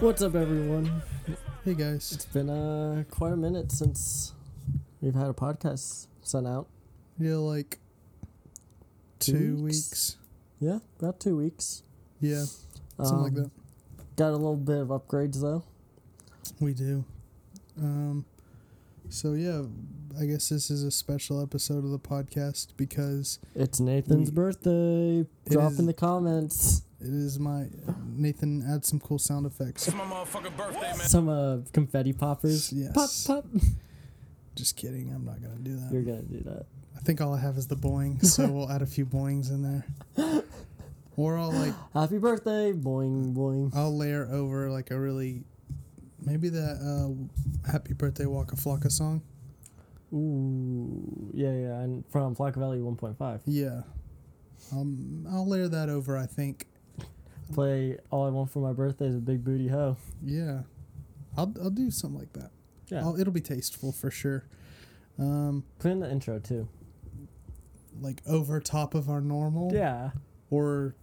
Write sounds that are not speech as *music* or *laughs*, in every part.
What's up, everyone? Hey guys. It's been uh, quite a minute since we've had a podcast sent out. Yeah, like Two two, weeks? weeks. Yeah, about two weeks. Yeah, something like Um, that. Got a little bit of upgrades though. We do. Um, so yeah, I guess this is a special episode of the podcast because It's Nathan's We- birthday. Drop is- in the comments it is my Nathan. Add some cool sound effects. It's my motherfucking birthday, man. some uh, confetti poppers. Yes. Pop, pop. Just kidding. I'm not gonna do that. You're gonna do that. I think all I have is the boing, so we'll add a few boings in there. *laughs* Or I'll like Happy birthday, boing boing. I'll layer over like a really maybe that uh, Happy Birthday Waka Flocka song. Ooh, yeah, yeah, and from Flockaveli 1.5. Yeah. Um, I'll layer that over. I think. Play All I Want for My Birthday is a Big Booty Hoe. Yeah, I'll I'll do something like that. Yeah. I'll, it'll be tasteful for sure. Um, Put in the intro too. like over top of our normal. Yeah. Or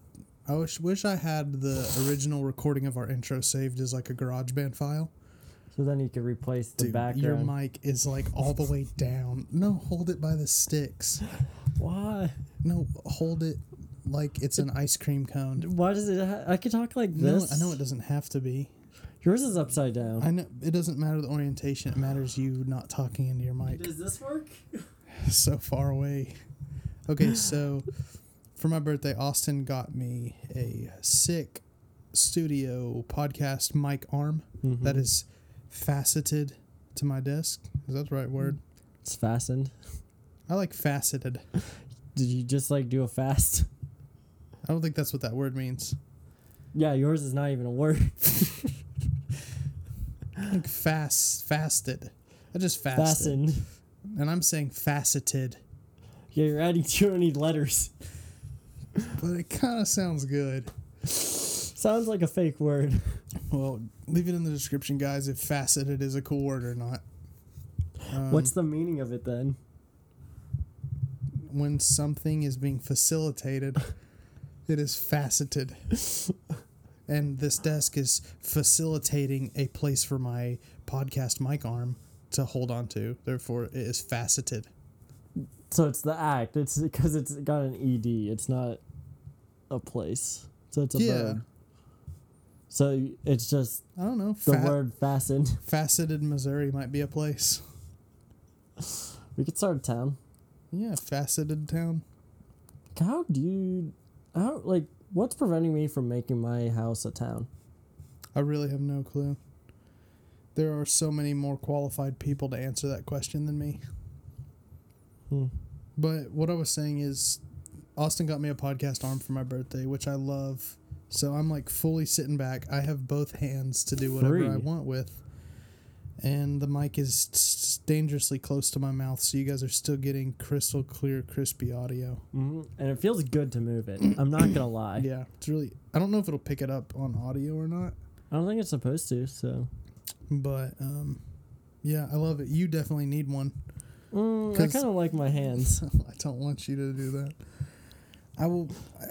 I wish wish I had the original recording of our intro saved as like a GarageBand file. So then you could replace the Dude, background. your mic is like all the way down. No, hold it by the sticks. *laughs* Why? No, hold it like it's an ice cream cone. Why does it? Ha- I could talk like No, this. I know it doesn't have to be. Yours is upside down. I know it doesn't matter the orientation. It matters you not talking into your mic. Does this work? *laughs* so far away. Okay, so for my birthday, Austin got me a sick studio podcast mic arm Mm-hmm. that is faceted to my desk. Is that the right word? It's fastened. I like faceted. Did you just like do a fast? I don't think that's what that word means. Yeah, yours is not even a word. *laughs* I think fast, fasted. I just fasted. Fastened. And I'm saying faceted, Yeah, you're adding too many letters. but it kind of sounds good. Sounds like a fake word. *laughs* Well, leave it in the description, guys, if faceted is a cool word or not. Um, What's the meaning of it then? when something is being facilitated, *laughs* it is faceted. and this desk is facilitating a place for my podcast mic arm to hold on to. Therefore, it is faceted. So it's the act. It's because it's got an ed. It's not a place. So it's a Yeah. verb. So it's just I don't know. the Fa- word fastened. *laughs* Faceted Missouri might be a place. We could start a town. Yeah, faceted town. How do you? How like? What's preventing me from making my house a town? I really have no clue. There are so many more qualified people to answer that question than me. Hmm. But what I was saying is, Austin got me a podcast arm for my birthday, which I love. So I'm like fully sitting back. I have both hands to do whatever I want with. And the mic is dangerously close to my mouth, so you guys are still getting crystal clear, crispy audio. hmm And it feels good to move it. I'm not gonna lie. Yeah, it's really. I don't know if it'll pick it up on audio or not, I don't think it's supposed to. So but um, yeah, I love it. You definitely need one. mm, I kind of like my hands. *laughs* I don't want you to do that. I will.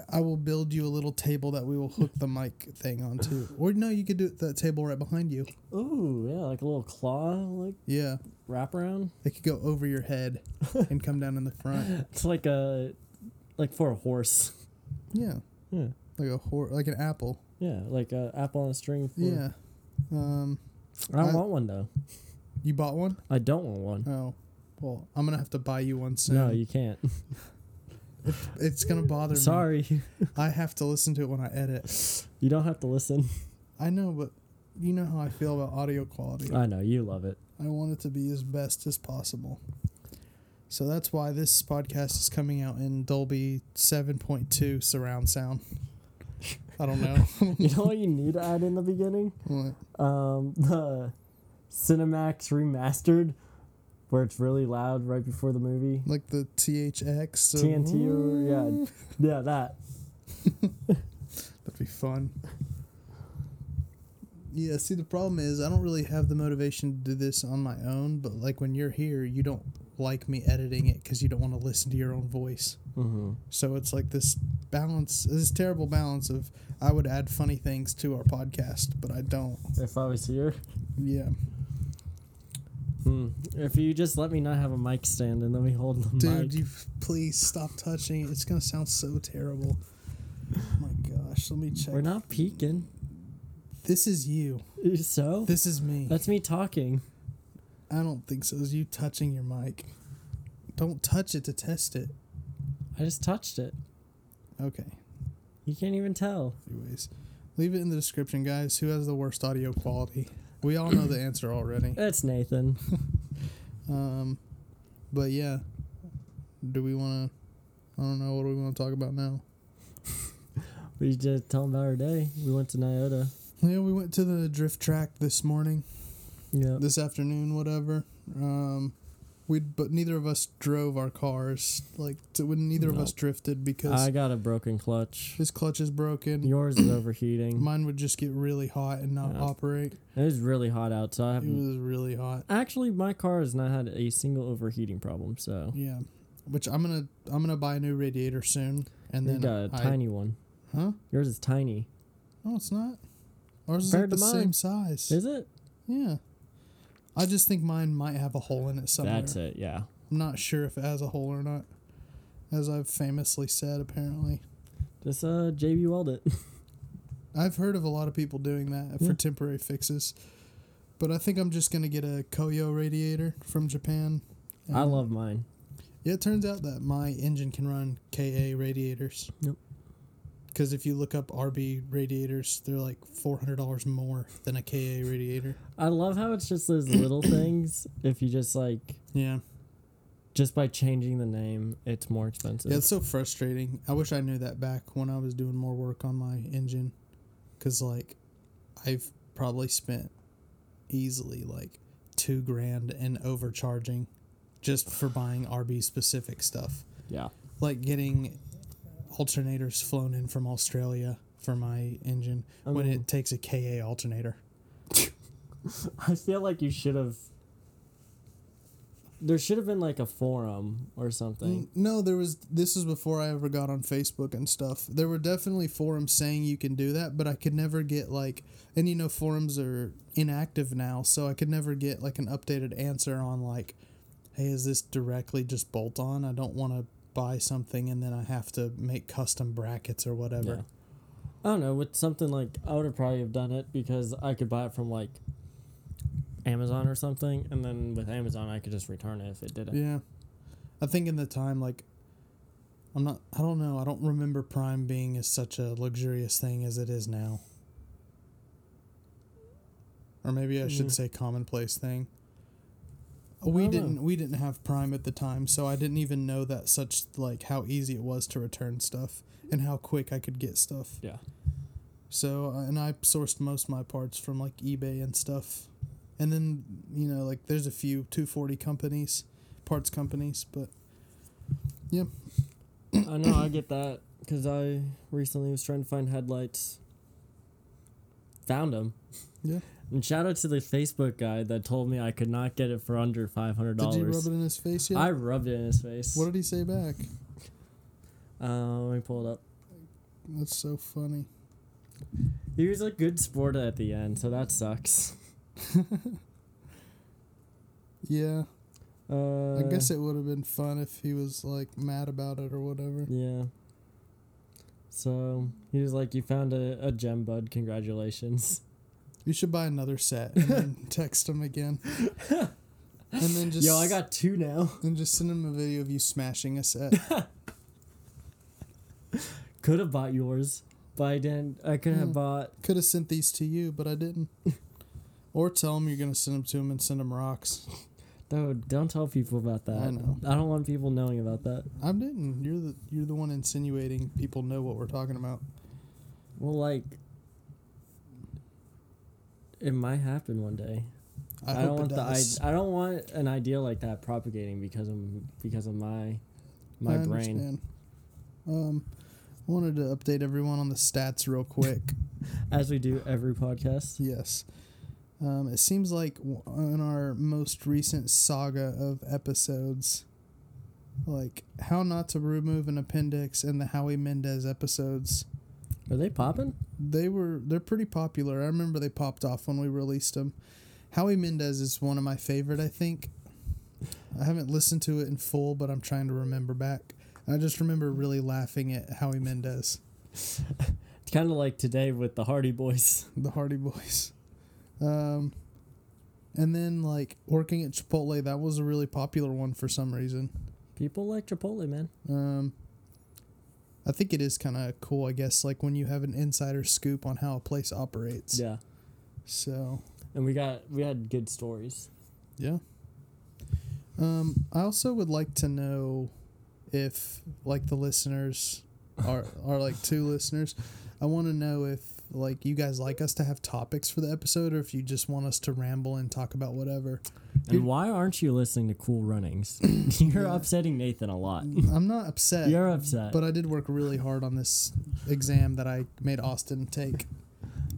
I will build you a little table that we will hook the mic thing onto. Or no, you could do it that table right behind you. Ooh, yeah, like a little claw, like Yeah, wrap around. it could go over your head and come down in the front. *laughs* It's like a, like for a horse. Yeah, Yeah, like a horse, like an apple. yeah, like a apple on a string. For, Yeah. Um, I don't I- want one though. you bought one? I don't want one. Oh, well, I'm gonna have to buy you one soon. No, you can't. *laughs* it's gonna bother me. Sorry, *laughs* I have to listen to it when I edit. you don't have to listen. I know, but you know how I feel about audio quality. I know you love it. I want it to be as best as possible. So that's why this podcast is coming out in Dolby 7.2 surround sound. I don't know. *laughs* You know what you need to add in the beginning? What? Um, the Cinemax remastered, where it's really loud right before the movie. like the THX. So TNT yeah, yeah that. *laughs* That'd be fun. Yeah, see, the problem is I don't really have the motivation to do this on my own, but like when you're here, you don't like me editing it because you don't want to listen to your own voice. Mm-hmm. So it's like this balance, this terrible balance of I would add funny things to our podcast, but I don't. If I was here, Yeah, hmm. if you just let me not have a mic stand and let me hold the dude, mic. you please stop touching it. It's gonna sound so terrible. my gosh, let me check. We're not peeking. This is you. *laughs* So This is me. that's me talking. I don't think so. It's you touching your mic. Don't touch it to test it. I just touched it. Okay. You can't even tell. Anyways, leave it in the description, guys. Who has the worst audio quality? We all know the answer already. *clears throat* It's Nathan. *laughs* Um, but yeah, do we want to? I don't know. What do we want to talk about now? *laughs* We just tell him about our day. We went to Nyota. Yeah, we went to the drift track this morning, Yeah. this afternoon, whatever. Um, we but neither of us drove our cars. Like, to, when neither of us drifted because I got a broken clutch. his clutch is broken. Yours is *clears throat* overheating. Mine would just get really hot and not Yeah. operate. It was really hot out, so I It was really hot. Actually, my car has not had a single overheating problem. So Yeah, which I'm gonna I'm gonna buy a new radiator soon, and you then got a I- tiny one. huh? Yours is tiny. No, it's not. Ours is like the to same size. Is it? Yeah. I just think mine might have a hole in it somewhere. That's it. Yeah. I'm not sure if it has a hole or not. As I've famously said, apparently. Just uh, JB weld it. *laughs* I've heard of a lot of people doing that for temporary fixes. But I think I'm just going to get a Koyo radiator from Japan. I love mine. Yeah, it turns out that my engine can run KA radiators. Yep. Because if you look up RB radiators, they're like $400 more than a KA radiator. I love how it's just those little *coughs* things. If you just like, Yeah. just by changing the name, it's more expensive. Yeah, it's so frustrating. I wish I knew that back when I was doing more work on my engine. Because, like, I've probably spent easily like two grand in overcharging just for buying RB specific stuff. yeah. Like getting alternators flown in from Australia for my engine I when mean- it takes a KA alternator. I feel like you should have. There should have been like a forum or something. Mm, No, there was. This is before I ever got on Facebook and stuff. There were definitely forums saying you can do that, but I could never get like, and you know, forums are inactive now, so I could never get like an updated answer on like, hey, is this directly just bolt on? I don't want to buy something and then I have to make custom brackets or Yeah. whatever. I don't know. With something like I would have probably have done it because I could buy it from like Amazon or something, and then with Amazon I could just return it if it didn't. Yeah. I think in the time, like, I'm not, I don't know, I don't remember Prime being as such a luxurious thing as it is now. Or maybe I should Mm. say commonplace thing. We know. didn't we didn't have Prime at the time, so I didn't even know that such like how easy it was to return stuff and how quick I could get stuff. Yeah. So uh, and I sourced most of my parts from like eBay and stuff. And then, you know, like there's a few 240 companies, parts companies, but yeah. I know. I get that because I recently was trying to find headlights. Found them. Yeah. And shout out to the Facebook guy that told me I could not get it for under five hundred dollars. Did you rub it in his face yet? I rubbed it in his face. what did he say back? Uh, let me pull it up. That's so funny. He was a good sport at the end, so that sucks. *laughs* Yeah, Uh, I guess it would have been fun if he was like mad about it or whatever. Yeah. So he was like, "You found a, a gem, bud. Congratulations." You should buy another set and then *laughs* text him again. *laughs* And then just Yo, I got two now. and just send him a video of you smashing a set. *laughs* Could have bought yours, but I didn't. I could have Hmm. bought. Could have sent these to you, but I didn't. or tell him you're gonna send them to him and send him rocks. No, don't tell people about that. I know. I don't want people knowing about that. I didn't. You're the you're the one insinuating people know what we're talking about. Well, like, it might happen one day. I, I, don't want the. I, I don't want an idea like that propagating because of because of my my I brain. understand. Um, I wanted to update everyone on the stats real quick. *laughs* As we do every podcast. yes. Um, it seems like in our most recent saga of episodes, like how not to remove an appendix and the Howie Mendez episodes. Are they popping? They were they're pretty popular. I remember they popped off when we released them. Howie Mendez is one of my favorite. I think. I haven't listened to it in full, but I'm trying to remember back. I just remember really laughing at Howie Mendez, *laughs* It's kind of like today with the Hardy Boys. *laughs* the Hardy Boys. Um, and then like working at Chipotle, that was a really popular one for some reason. People like Chipotle, man. Um, I think it is kind of cool, I guess, like when you have an insider scoop on how a place operates. Yeah, So, and we got we had good stories. yeah. Um, I also would like to know if, like, the listeners are are like two listeners. I want to know if like you guys like us to have topics for the episode, or if you just want us to ramble and talk about whatever. And why aren't you listening to Cool Runnings? *coughs* *laughs* You're Yeah. upsetting Nathan a lot. I'm not upset. You're upset. But I did work really hard on this exam that I made Austin take.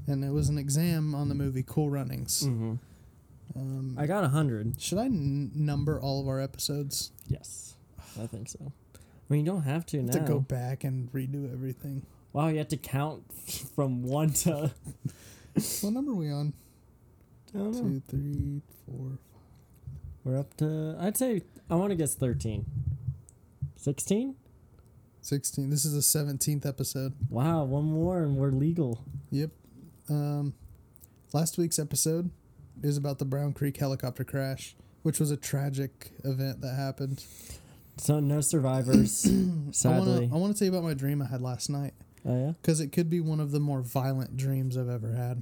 And it was an exam on the movie Cool Runnings. hmm Um, I got a hundred. should I n- number all of our episodes? Yes, I think so. *sighs* I mean, you don't have to now. To go back and redo everything. Wow, you have to count *laughs* from one to. *laughs* What number are we on? Two, three, four. We're up to. I'd say I want to guess thirteen. Sixteen. 16. This is the 17th episode. Wow, one more and we're legal. Yep. Um, last week's episode is about the Brown Creek helicopter crash, which was a tragic event that happened. So no survivors, *clears throat* sadly. I want to tell you about my dream I had last night. Oh yeah. because it could be one of the more violent dreams I've ever had.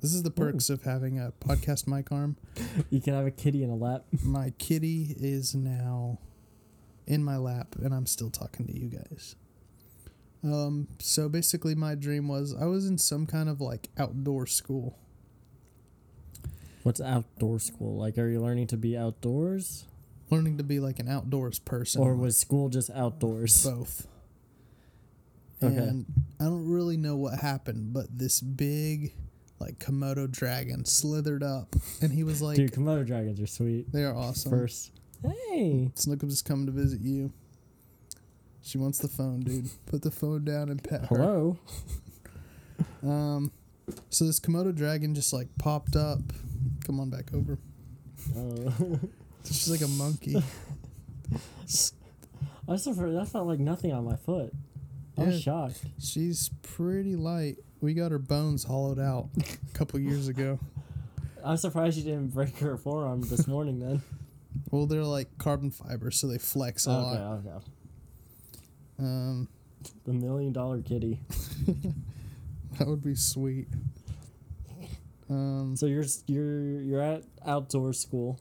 This is the perks of having a podcast mic arm. *laughs* You can have a kitty in a lap. My kitty is now in my lap, and I'm still talking to you guys. Um, so basically, my dream was I was in some kind of like outdoor school. What's outdoor school? Like, are you learning to be outdoors, learning to be like an outdoors person. or was school just outdoors? both. Okay. And I don't really know what happened, but this big, like Komodo dragon slithered up, and he was like, Dude, Komodo dragons are sweet. "They are awesome." First, hey, Snookums is coming to visit you. She wants the phone, dude. Put the phone down and pet her. hello. Um, so this Komodo dragon just like popped up. Come on back over. Oh. She's like a monkey. *laughs* I suffered. That felt like nothing on my foot. I was Yeah. shocked. She's pretty light. We got her bones hollowed out a couple years ago. *laughs* I'm surprised you didn't break her forearm this morning. Then. *laughs* Well, they're like carbon fiber, so they flex a okay, lot. okay. Um, The million dollar kitty. *laughs* that would be sweet. Um, So you're you're you're at outdoor school.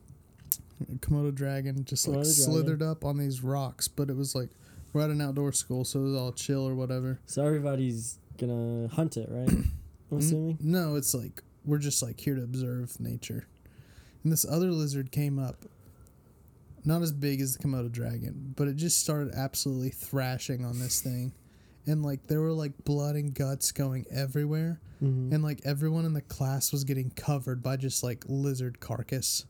Komodo dragon just like dragon. slithered up on these rocks, but it was like we're at an outdoor school, so it's all chill or whatever. So everybody's gonna hunt it, right? *clears throat* I'm Mm, assuming. No, it's like we're just like here to observe nature. And this other lizard came up, not as big as the Komodo dragon, but it just started absolutely thrashing on this thing. And like there were like blood and guts going everywhere, Mm-hmm. and like everyone in the class was getting covered by just like lizard carcass.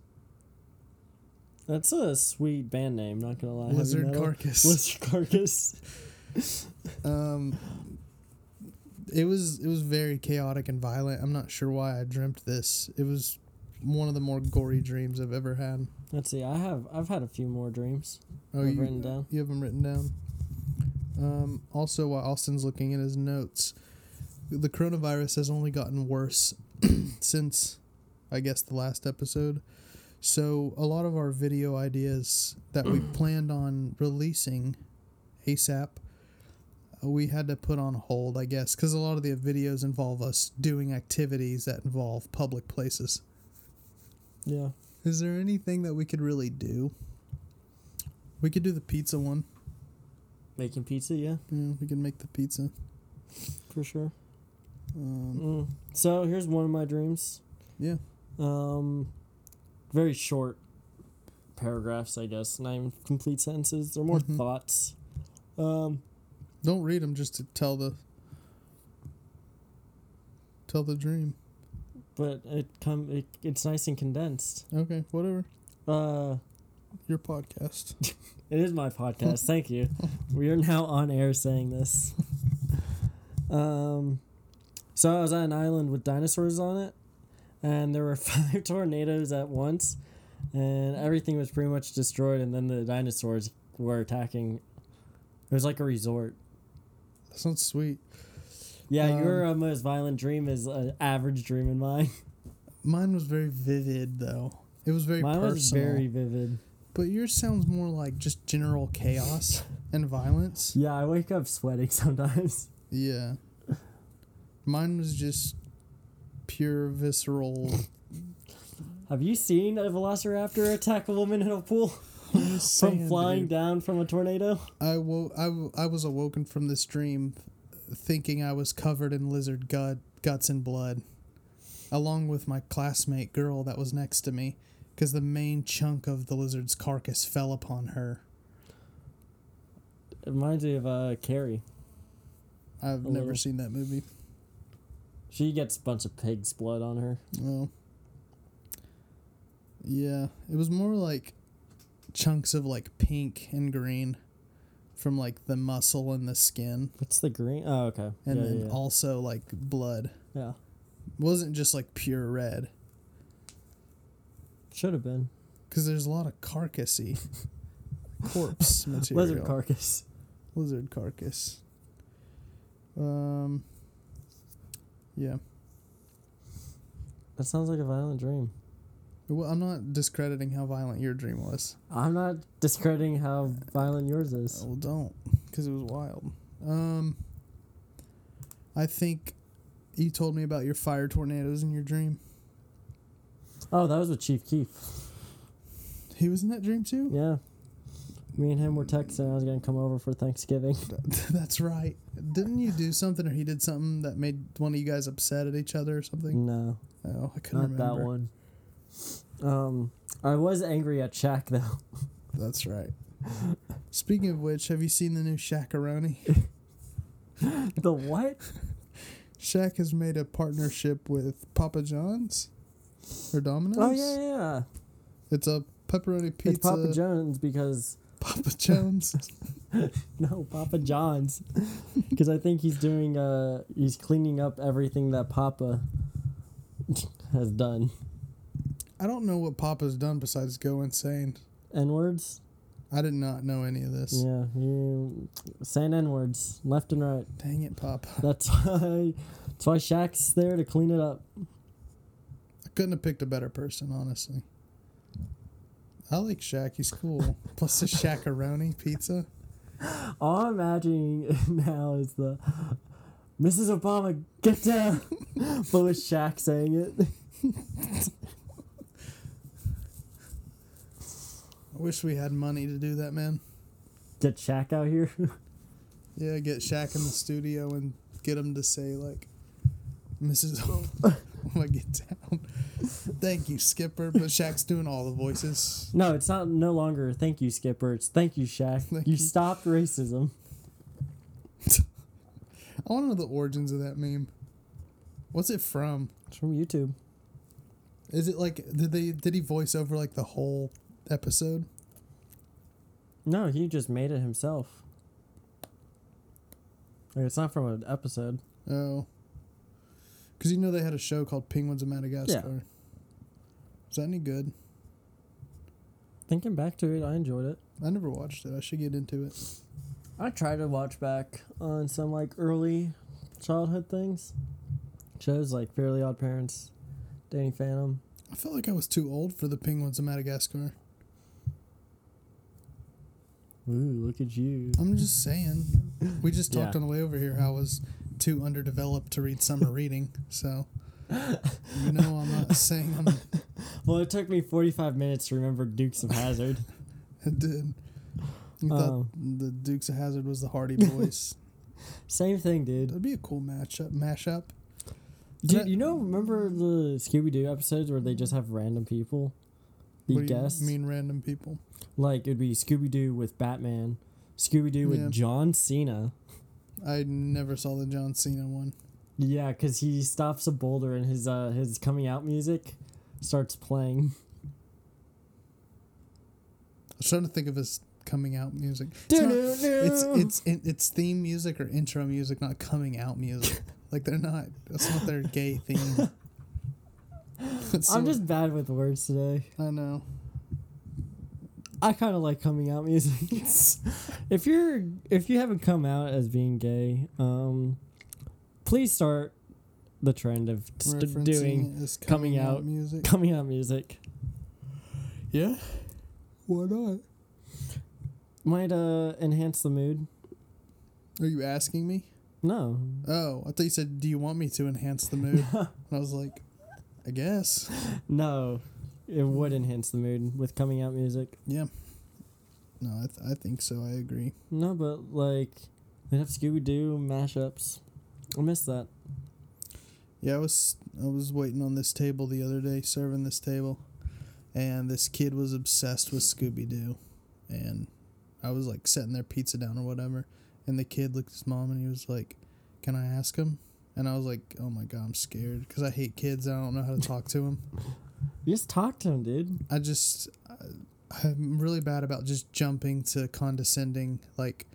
That's a sweet band name. Not gonna lie. Lizard carcass. Lizard carcass. *laughs* Um, it was it was very chaotic and violent. I'm not sure why I dreamt this. It was one of the more gory dreams I've ever had. Let's see. I have I've had a few more dreams. Oh, I've you written down. you have them written down. Um, also, while Austin's looking at his notes, the coronavirus has only gotten worse *clears throat* since, I guess, the last episode. So a lot of our video ideas that we planned on releasing ASAP, uh, we had to put on hold, I guess, because a lot of the videos involve us doing activities that involve public places. Yeah. Is there anything that we could really do? We could do the pizza one. Making pizza. Yeah, Yeah, we can make the pizza. for sure. Um, Mm. So here's one of my dreams. yeah. Um, very short paragraphs, I guess. Not even complete sentences. They're more Mhm. thoughts. Um, Don't read them just to tell the tell the dream. but it come it, it's nice and condensed. Okay, whatever. Uh, Your podcast. *laughs* It is my podcast. Thank you. *laughs* We are now on air saying this. *laughs* Um, so I was on an island with dinosaurs on it, and there were *laughs* five tornadoes at once, and everything was pretty much destroyed. And then the dinosaurs were attacking. It was like a resort. That sounds sweet. Yeah, Um, your uh, most violent dream is an average dream in mine. *laughs* Mine was very vivid though. It was very Mine personal. was very vivid. But yours sounds more like just general chaos *laughs* and violence. Yeah, I wake up sweating sometimes. Yeah. Mine was just pure visceral. Have you seen a velociraptor attack a woman in a pool *laughs* from flying dude. down from a tornado? I, wo- I, w- I was awoken from this dream thinking I was covered in lizard gut, guts and blood, along with my classmate girl that was next to me, because the main chunk of the lizard's carcass fell upon her. It reminds me of uh, Carrie. I've A never little. seen that movie. She gets a bunch of pig's blood on her. Oh. Yeah, it was more like chunks of like pink and green from like the muscle and the skin, What's the green? Oh, okay. and yeah, then yeah, also like blood. yeah. It wasn't just like pure red Should have been because there's a lot of carcassy *laughs* corpse material. lizard carcass. Lizard carcass. Um. Yeah. That sounds like a violent dream. Well, I'm not discrediting how violent your dream was. I'm not discrediting how violent yours is. Well, don't, because it was wild. Um, I think you told me about your fire tornadoes in your dream. Oh, that was with Chief Keef. He was in that dream too. Yeah. Me and him were texting. I was gonna come over for Thanksgiving. *laughs* That's right. Didn't you do something, or he did something that made one of you guys upset at each other or something? No, Oh, I couldn't not remember. that one. Um, I was angry at Shaq though. That's right. *laughs* Speaking of which, have you seen the new Shaqaroni? *laughs* the what? Shaq has made a partnership with Papa John's or Domino's. Oh yeah, yeah. It's a pepperoni pizza. It's Papa John's because Papa Jones. *laughs* no Papa John's because I think he's doing uh he's cleaning up everything that Papa *laughs* has done. I don't know what Papa's done besides go insane. N words. I did not know any of this. Yeah, you saying N words left and right. Dang it, Papa. That's *laughs* why. That's why Shaq's there to clean it up. I couldn't have picked a better person, honestly. I like Shaq. He's cool. *laughs* Plus the Shaqaroni pizza. All I'm imagining now is the Mrs. Obama, get down, *laughs* but with Shaq saying it. I wish we had money to do that, man. Get Shaq out here. *laughs* Yeah, get Shaq in the studio and get him to say like, "Mrs. Obama, get down." *laughs* Thank you, Skipper. But Shaq's doing all the voices. No, it's not no longer thank you, Skipper. It's thank you, Shaq. Thank you you. stopped racism. *laughs* I want to know the origins of that meme. What's it from? It's from YouTube. Is it like did they did he voice over like the whole episode? No, he just made it himself. Like, it's not from an episode. Oh, because you know they had a show called Penguins of Madagascar. Yeah. Is that any good? Thinking back to it, I enjoyed it. I never watched it. I should get into it. I try to watch back on some like early childhood things. Shows like Fairly Odd Parents, Danny Phantom. I felt like I was too old for the Penguins of Madagascar. Ooh, look at you. I'm just saying. We just *laughs* talked Yeah. on the way over here how I was too underdeveloped to read summer *laughs* reading. So, you know, I'm not saying I'm. *laughs* Well, it took me 45 minutes to remember Dukes of Hazzard. *laughs* it did. You thought Um. the Dukes of Hazzard was the Hardy Boys. Same thing, dude. That'd be a cool matchup. Mashup. Dude, that- you know, remember the Scooby Doo episodes where they just have random people be what do you guests? mean, random people? Like it'd be Scooby Doo with Batman, Scooby Doo with John Cena. I never saw the John Cena one. Yeah, because he stops a boulder and his uh his coming out music starts playing. I was trying to think of his coming out music. It's not- it's it's it's theme music or intro music, not coming out music. *laughs* like they're not. That's not their gay theme. *laughs* I'm just bad with words today. I know. I kind of like coming out music. *laughs* if you're if you haven't come out as being gay, um, please start the trend of st- doing as coming out. music. coming out music. Yeah. Why not? Might uh enhance the mood. Are you asking me? No, Oh, I thought you said, "Do you want me to enhance the mood?" *laughs* I was like, "I guess." no, it would enhance the mood with coming out music. Yeah. No, I, th- I think so. I agree. No, but like they have Scooby Doo mashups. I miss that. Yeah, I was I was waiting on this table the other day, serving this table, and this kid was obsessed with Scooby Doo, and I was like setting their pizza down or whatever, and the kid looked at his mom and he was like, "Can I ask him?" And I was like, "Oh my god, I'm scared because I hate kids. I don't know how to talk to them. *laughs* You just talk to him, dude. I just I'm really bad about just jumping to condescending like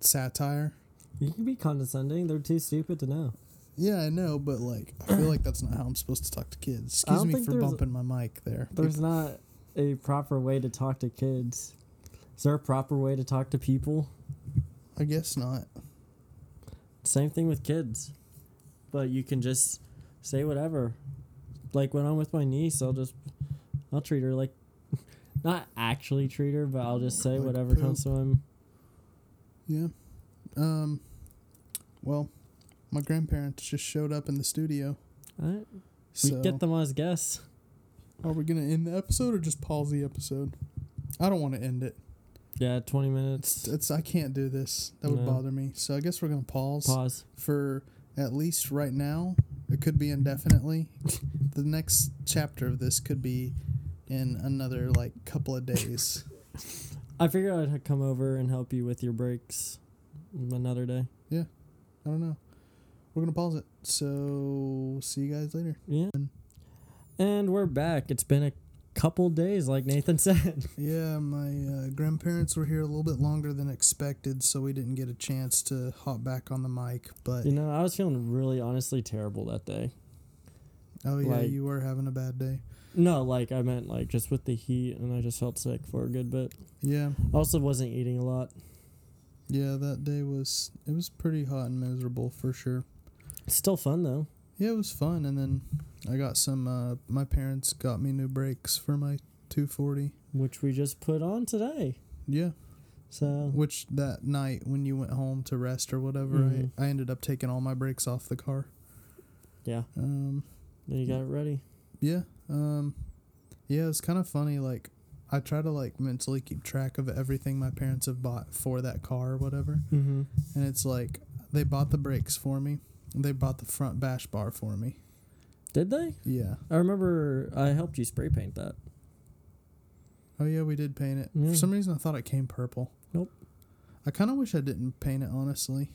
satire. You can be condescending. They're too stupid to know. Yeah, I know, but like I feel like that's not how I'm supposed to talk to kids. Excuse me for bumping my mic there. There's not a proper way to talk to kids. Is there a proper way to talk to people? I guess not. Same thing with kids. But you can just say whatever. Like when I'm with my niece, I'll just I'll treat her like *laughs* not actually treat her, but I'll just say Like whatever comes to him. Yeah. Um. Well, my grandparents just showed up in the studio. Alright. So, We get them as guests. are we gonna end the episode or just pause the episode? I don't want to end it. Yeah, twenty minutes. it's I can't do this. That would bother me. So I guess we're gonna pause, Pause. for at least right now. It could be indefinitely. the next chapter of this could be in another like couple of days. I figured I'd come over and help you with your breaks another day. Yeah. I don't know. We're gonna pause it. So see you guys later. Yeah. And we're back. It's been a couple days, like Nathan *laughs* said. Yeah, my uh, grandparents were here a little bit longer than expected, so we didn't get a chance to hop back on the mic. But You know, I was feeling really honestly terrible that day. oh yeah, like- you were having a bad day. No, like I meant like just with the heat and I just felt sick for a good bit. Yeah, I also wasn't eating a lot. yeah, that day was it was pretty hot and miserable for sure. It's still fun though. Yeah, it was fun, and then I got some. Uh, my parents got me new brakes for my 240. Which we just put on today. Yeah, So which that night when you went home to rest or whatever, Mhm. I, I ended up taking all my brakes off the car. yeah. Um, Then you got it ready. Yeah. Um yeah, it's kind of funny like I try to like mentally keep track of everything my parents have bought for that car or whatever. Mm-hmm. And it's like they bought the brakes for me. They bought the front bash bar for me. Did they? Yeah. I remember I helped you spray paint that. Oh yeah, we did paint it. Yeah. For some reason I thought it came purple. Nope. I kind of wish I didn't paint it honestly.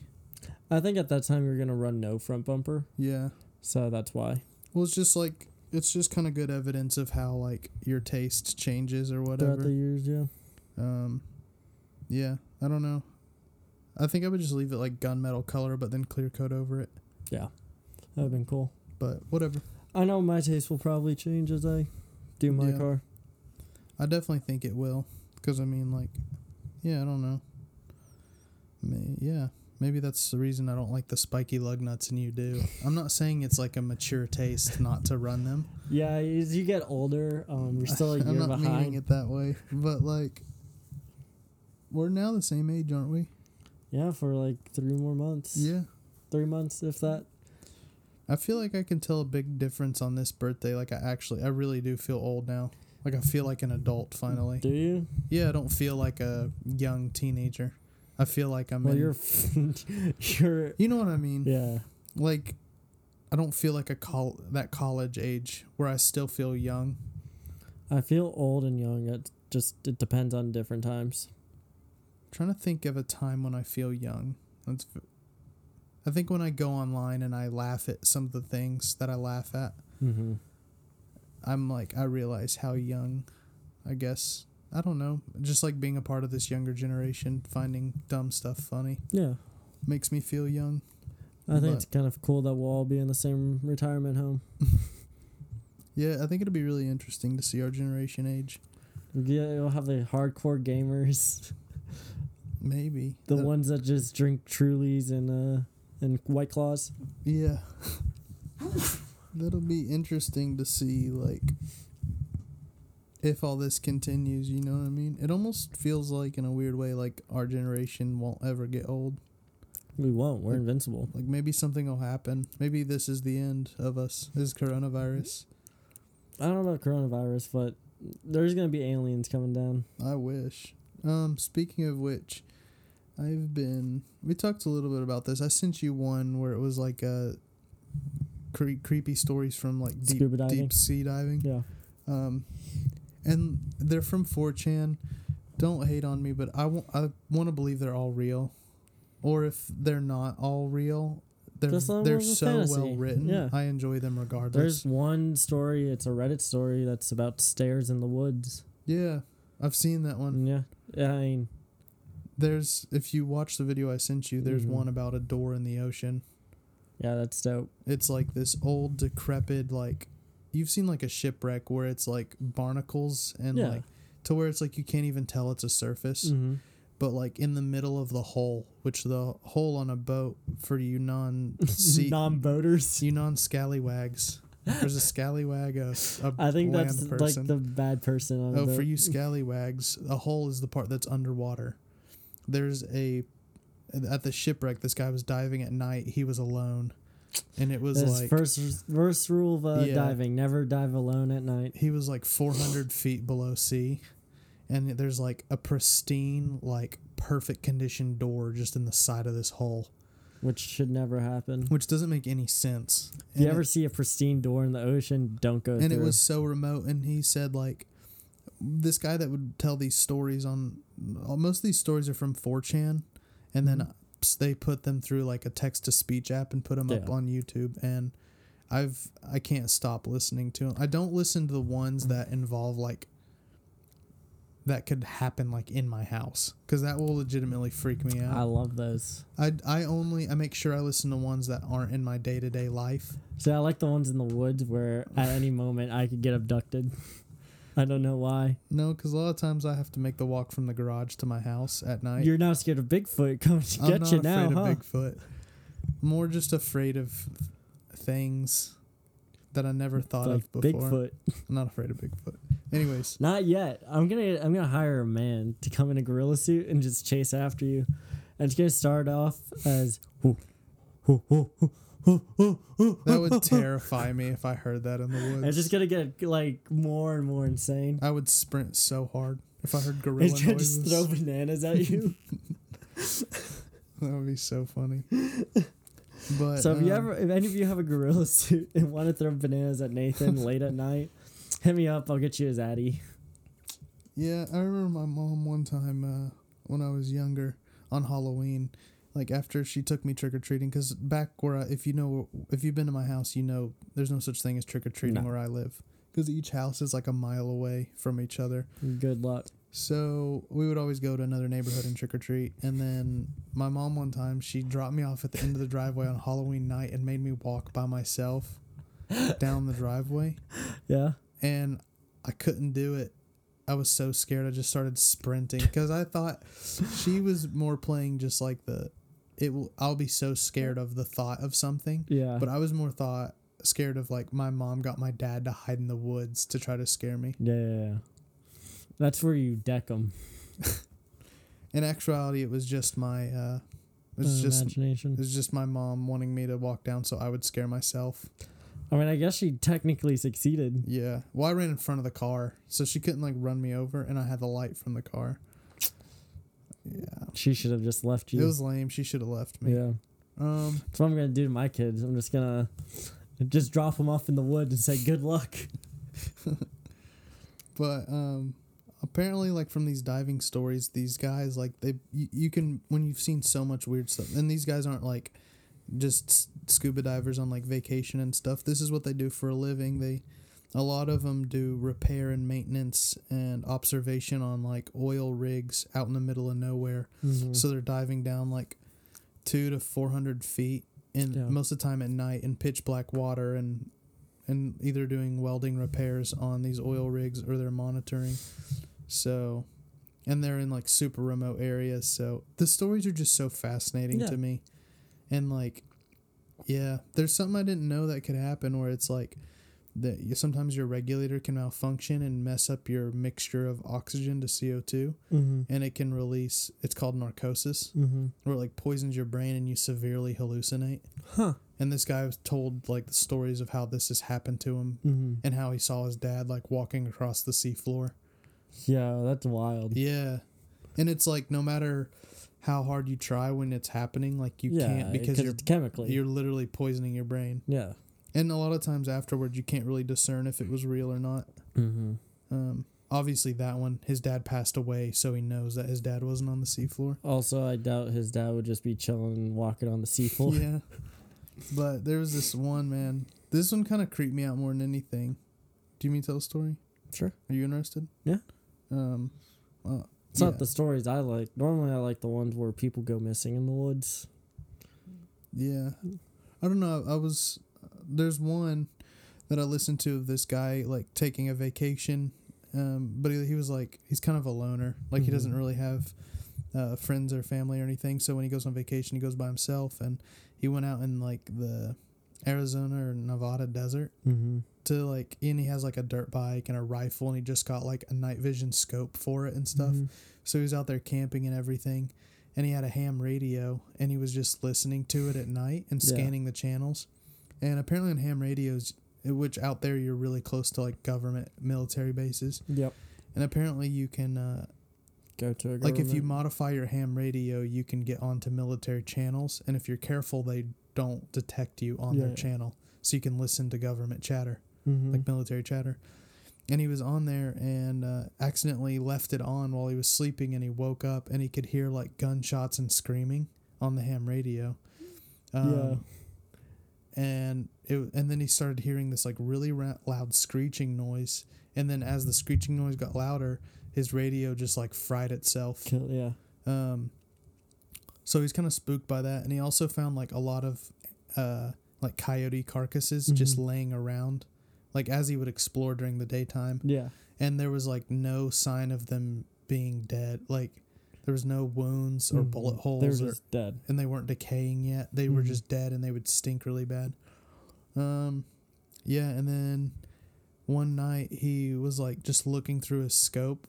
I think at that time you were gonna run no front bumper, Yeah. so that's why. Well, it's just like it's just kind of good evidence of how like your taste changes or whatever Throughout the years, yeah. Um, yeah, I don't know. I think I would just leave it like gunmetal color, but then clear coat over it. That would've been cool. But whatever. I know my taste will probably change as I do my Yeah. car. I definitely think it will, because I mean, like, yeah, I don't know. May, yeah, maybe that's the reason I don't like the spiky lug nuts, and you do. I'm not saying it's like a mature taste not to run them. Yeah, as you get older, um, you're still a *laughs* I'm year not meaning behind. it that way, but like, we're now the same age, aren't we? Yeah, for like three more months. Yeah. Three months, if that. I feel like I can tell a big difference on this birthday. Like I actually, I really do feel old now. Like I feel like an adult finally. Do you? Yeah, I don't feel like a young teenager. I feel like I'm. Well, in, you're, *laughs* you're, You know what I mean? yeah. Like, I don't feel like a col- that college age where I still feel young. I feel old and young. It just it depends on different times. trying to think of a time when I feel young. That's. I think when I go online and I laugh at some of the things that I laugh at, Mm-hmm. I'm like I realize how young, I guess I don't know. Just like being a part of this younger generation, finding dumb stuff funny Yeah. makes me feel young. I think But- it's kind of cool that we'll all be in the same retirement home. *laughs* Yeah, I think it'll be really interesting to see our generation age. Yeah, you'll have the hardcore gamers, Maybe the That- ones that just drink Trulies and uh and White Claws. Yeah. *laughs* That'll be interesting to see, like, if all this continues, you know what I mean? It almost feels like, in a weird way, like our generation won't ever get old. We won't. We're Like- invincible. Like, maybe something will happen. Maybe this is the end of us. This is coronavirus. I don't know about coronavirus, but there's gonna be aliens coming down. I wish. Um, speaking of which, I've been. We talked a little bit about this. I sent you one where it was like uh, cre- creepy stories from like deep, deep sea diving. Yeah. Um, and they're from 4chan. Don't hate on me, but I want I want to believe they're all real, or if they're not all real, they're Just let 'em they're so well written. Yeah. I enjoy them regardless. There's one story. It's a Reddit story that's about stairs in the woods. yeah, I've seen that one. Yeah. Yeah. I mean, There's if you watch the video I sent you, there's Mhm. one about a door in the ocean. yeah, that's dope. It's like this old decrepit like you've seen like a shipwreck where it's like barnacles and Yeah. like to where it's like you can't even tell it's a surface. Mm-hmm. but like in the middle of the hole, which the hole on a boat for you non *laughs* sea Non-boaters. you non scallywags. There's a scallywag, a, a I think that's person. like the bad person oh, for you *laughs* scallywags, a hole is the part that's underwater. There's a at the shipwreck. This guy was diving at night. He was alone, and it was That's like first first rule of uh, Yeah. diving: never dive alone at night. he was like 400 feet below sea and there's like a pristine like perfect condition door just in the side of this hole which should never happen. which doesn't make any sense If you ever it- see a pristine door in the ocean, don't go and through. it was so remote and he said like this guy that would tell these stories on most of these stories are from 4chan and then Mhm. s- they put them through like a text to speech app and put them up on YouTube and I've I can't stop listening to them. I don't listen to the ones Mm. that involve like that could happen like in my house cuz that will legitimately freak me out. I love those. I I only I make sure I listen to ones that aren't in my day-to-day life. See, I like the ones in the woods where at any moment I could get abducted. I don't know why. No, cuz a lot of times I have to make the walk from the garage to my house at night. You're not scared of Bigfoot coming to I'm get you now, I'm not afraid now, of? Bigfoot. More just afraid of things that I never thought Like of before. Bigfoot. I'm not afraid of Bigfoot. Anyways, *laughs* Not yet. I'm gonna I'm gonna hire a man to come in a gorilla suit and just chase after you. And it's gonna start off as that would terrify me if I heard that in the *laughs* woods. it's just gonna get like more and more insane. I would sprint so hard if I heard gorilla It's gonna noises. just throw bananas at you. *laughs* *laughs* That would be so funny. But so if you um, ever, if any of you have a gorilla suit and want to throw bananas at Nathan late at night, hit me up. I'll get you his addy. Yeah, I remember my mom one time uh, when I was younger on Halloween, like after she took me trick or treating. Because back where I, if you know, if you've been to my house, you know there's no such thing as trick or treating No. where I live. Because each house is like a mile away from each other. Good luck. So we would always go to another neighborhood and trick or treat. And then my mom one time she dropped me off at the end of the driveway on Halloween night and made me walk by myself *laughs* down the driveway Yeah. and I couldn't do it. I was so scared. I just started sprinting because I thought she was more playing just like the it will. I'll be so scared of the thought of something, Yeah. but I was more thought scared of like my mom got my dad to hide in the woods to try to scare me. yeah, yeah, yeah. That's where you deck them. *laughs* In actuality, it was just my uh, it was just it imagination. was just my mom wanting me to walk down so I would scare myself. I mean, I guess she technically succeeded. Yeah. Well, I ran in front of the car, so she couldn't like run me over, and I had the light from the car. Yeah. She should have just left you. It was lame. She should have left me. yeah. Um, That's what I'm gonna do to my kids. I'm just gonna just drop them off in the woods and say good luck. *laughs* but um, apparently, like from these diving stories, these guys like they you, you can when you've seen so much weird stuff, and these guys aren't like just scuba divers on like vacation and stuff. This is what they do for a living. They a lot of them do repair and maintenance and observation on like oil rigs out in the middle of nowhere. Mhm. So they're diving down like two to four hundred feet, and Yeah. most of the time at night in pitch black water, and and either doing welding repairs on these oil rigs or they're monitoring. So, and they're in like super remote areas. So the stories are just so fascinating Yeah. to me, and like, yeah, there's something I didn't know that could happen where it's like that you, sometimes your regulator can malfunction and mess up your mixture of oxygen to CO2 Mhm. and it can release it's called narcosis Mhm. where it like poisons your brain and you severely hallucinate Huh. and this guy was told like the stories of how this has happened to him Mhm. and how he saw his dad like walking across the seafloor Yeah, that's wild. yeah and it's like no matter how hard you try when it's happening like you yeah, can't because you're it's chemically. you're literally poisoning your brain yeah. And a lot of times afterwards you can't really discern if it was real or not Mm-hmm. um obviously that one his dad passed away so he knows that his dad wasn't on the seafloor Also, I doubt his dad would just be chilling and walking on the seafloor. *laughs* yeah. But there was this one man. This one kind of creeped me out more than anything. Do you mean to tell a story? Sure. Are you interested? Yeah. Um. Uh, It's yeah. not the stories I like. Normally, I like the ones where people go missing in the woods. Yeah. I don't know. I was. There's one that I listened to of this guy like taking a vacation. Um, but he, he was like he's kind of a loner. Like he Mhm. doesn't really have uh, friends or family or anything. So when he goes on vacation, he goes by himself. And he went out in like the Arizona or Nevada desert. Mm-hmm. to like and he has like a dirt bike and a rifle and he just got like a night vision scope for it and stuff Mm-hmm. so he was out there camping and everything and he had a ham radio and he was just listening to it at night and Yeah. scanning the channels and apparently on ham radios uh, which out there you're really close to like government military bases Yep. and apparently you can uh, Go to a like if you modify your ham radio you can get onto military channels and if you're careful they don't detect you on their Yeah. channel so you can listen to government chatter Mhm. like military chatter. And he was on there and uh, accidentally left it on while he was sleeping, and he woke up and he could hear like gunshots and screaming on the ham radio. Um, And it and then he started hearing this like really ra- loud screeching noise, and then as the screeching noise got louder, his radio just like fried itself. Yeah. Um, so he's kind of spooked by that, and he also found like a lot of uh, like coyote carcasses just Mhm. laying around, like as he would explore during the daytime, Yeah. and there was like no sign of them being dead. Like there was no wounds or Mhm. bullet holes, They're or, dead. and they weren't decaying yet. They were Mhm. just dead, and they would stink really bad. Um, yeah, and then one night he was like just looking through his scope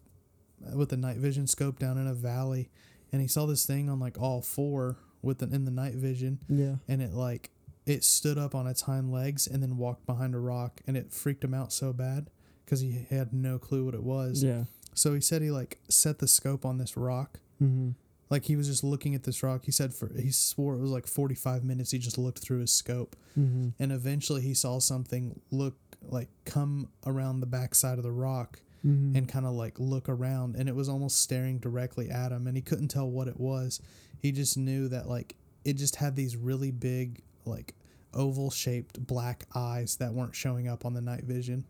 uh, with a night vision scope down in a valley, and he saw this thing on like all four with an in the night vision, Yeah. and it like it stood up on its hind legs and then walked behind a rock, and it freaked him out so bad because he had no clue what it was. Yeah. So he said he like set the scope on this rock. Mm-hmm. Like he was just looking at this rock. He said for he swore it was like forty five minutes. He just looked through his scope, Mm-hmm. and eventually he saw something look like come around the backside of the rock Mm-hmm. and kind of like look around, and it was almost staring directly at him, and he couldn't tell what it was. He just knew that like it just had these really big like oval shaped black eyes that weren't showing up on the night vision,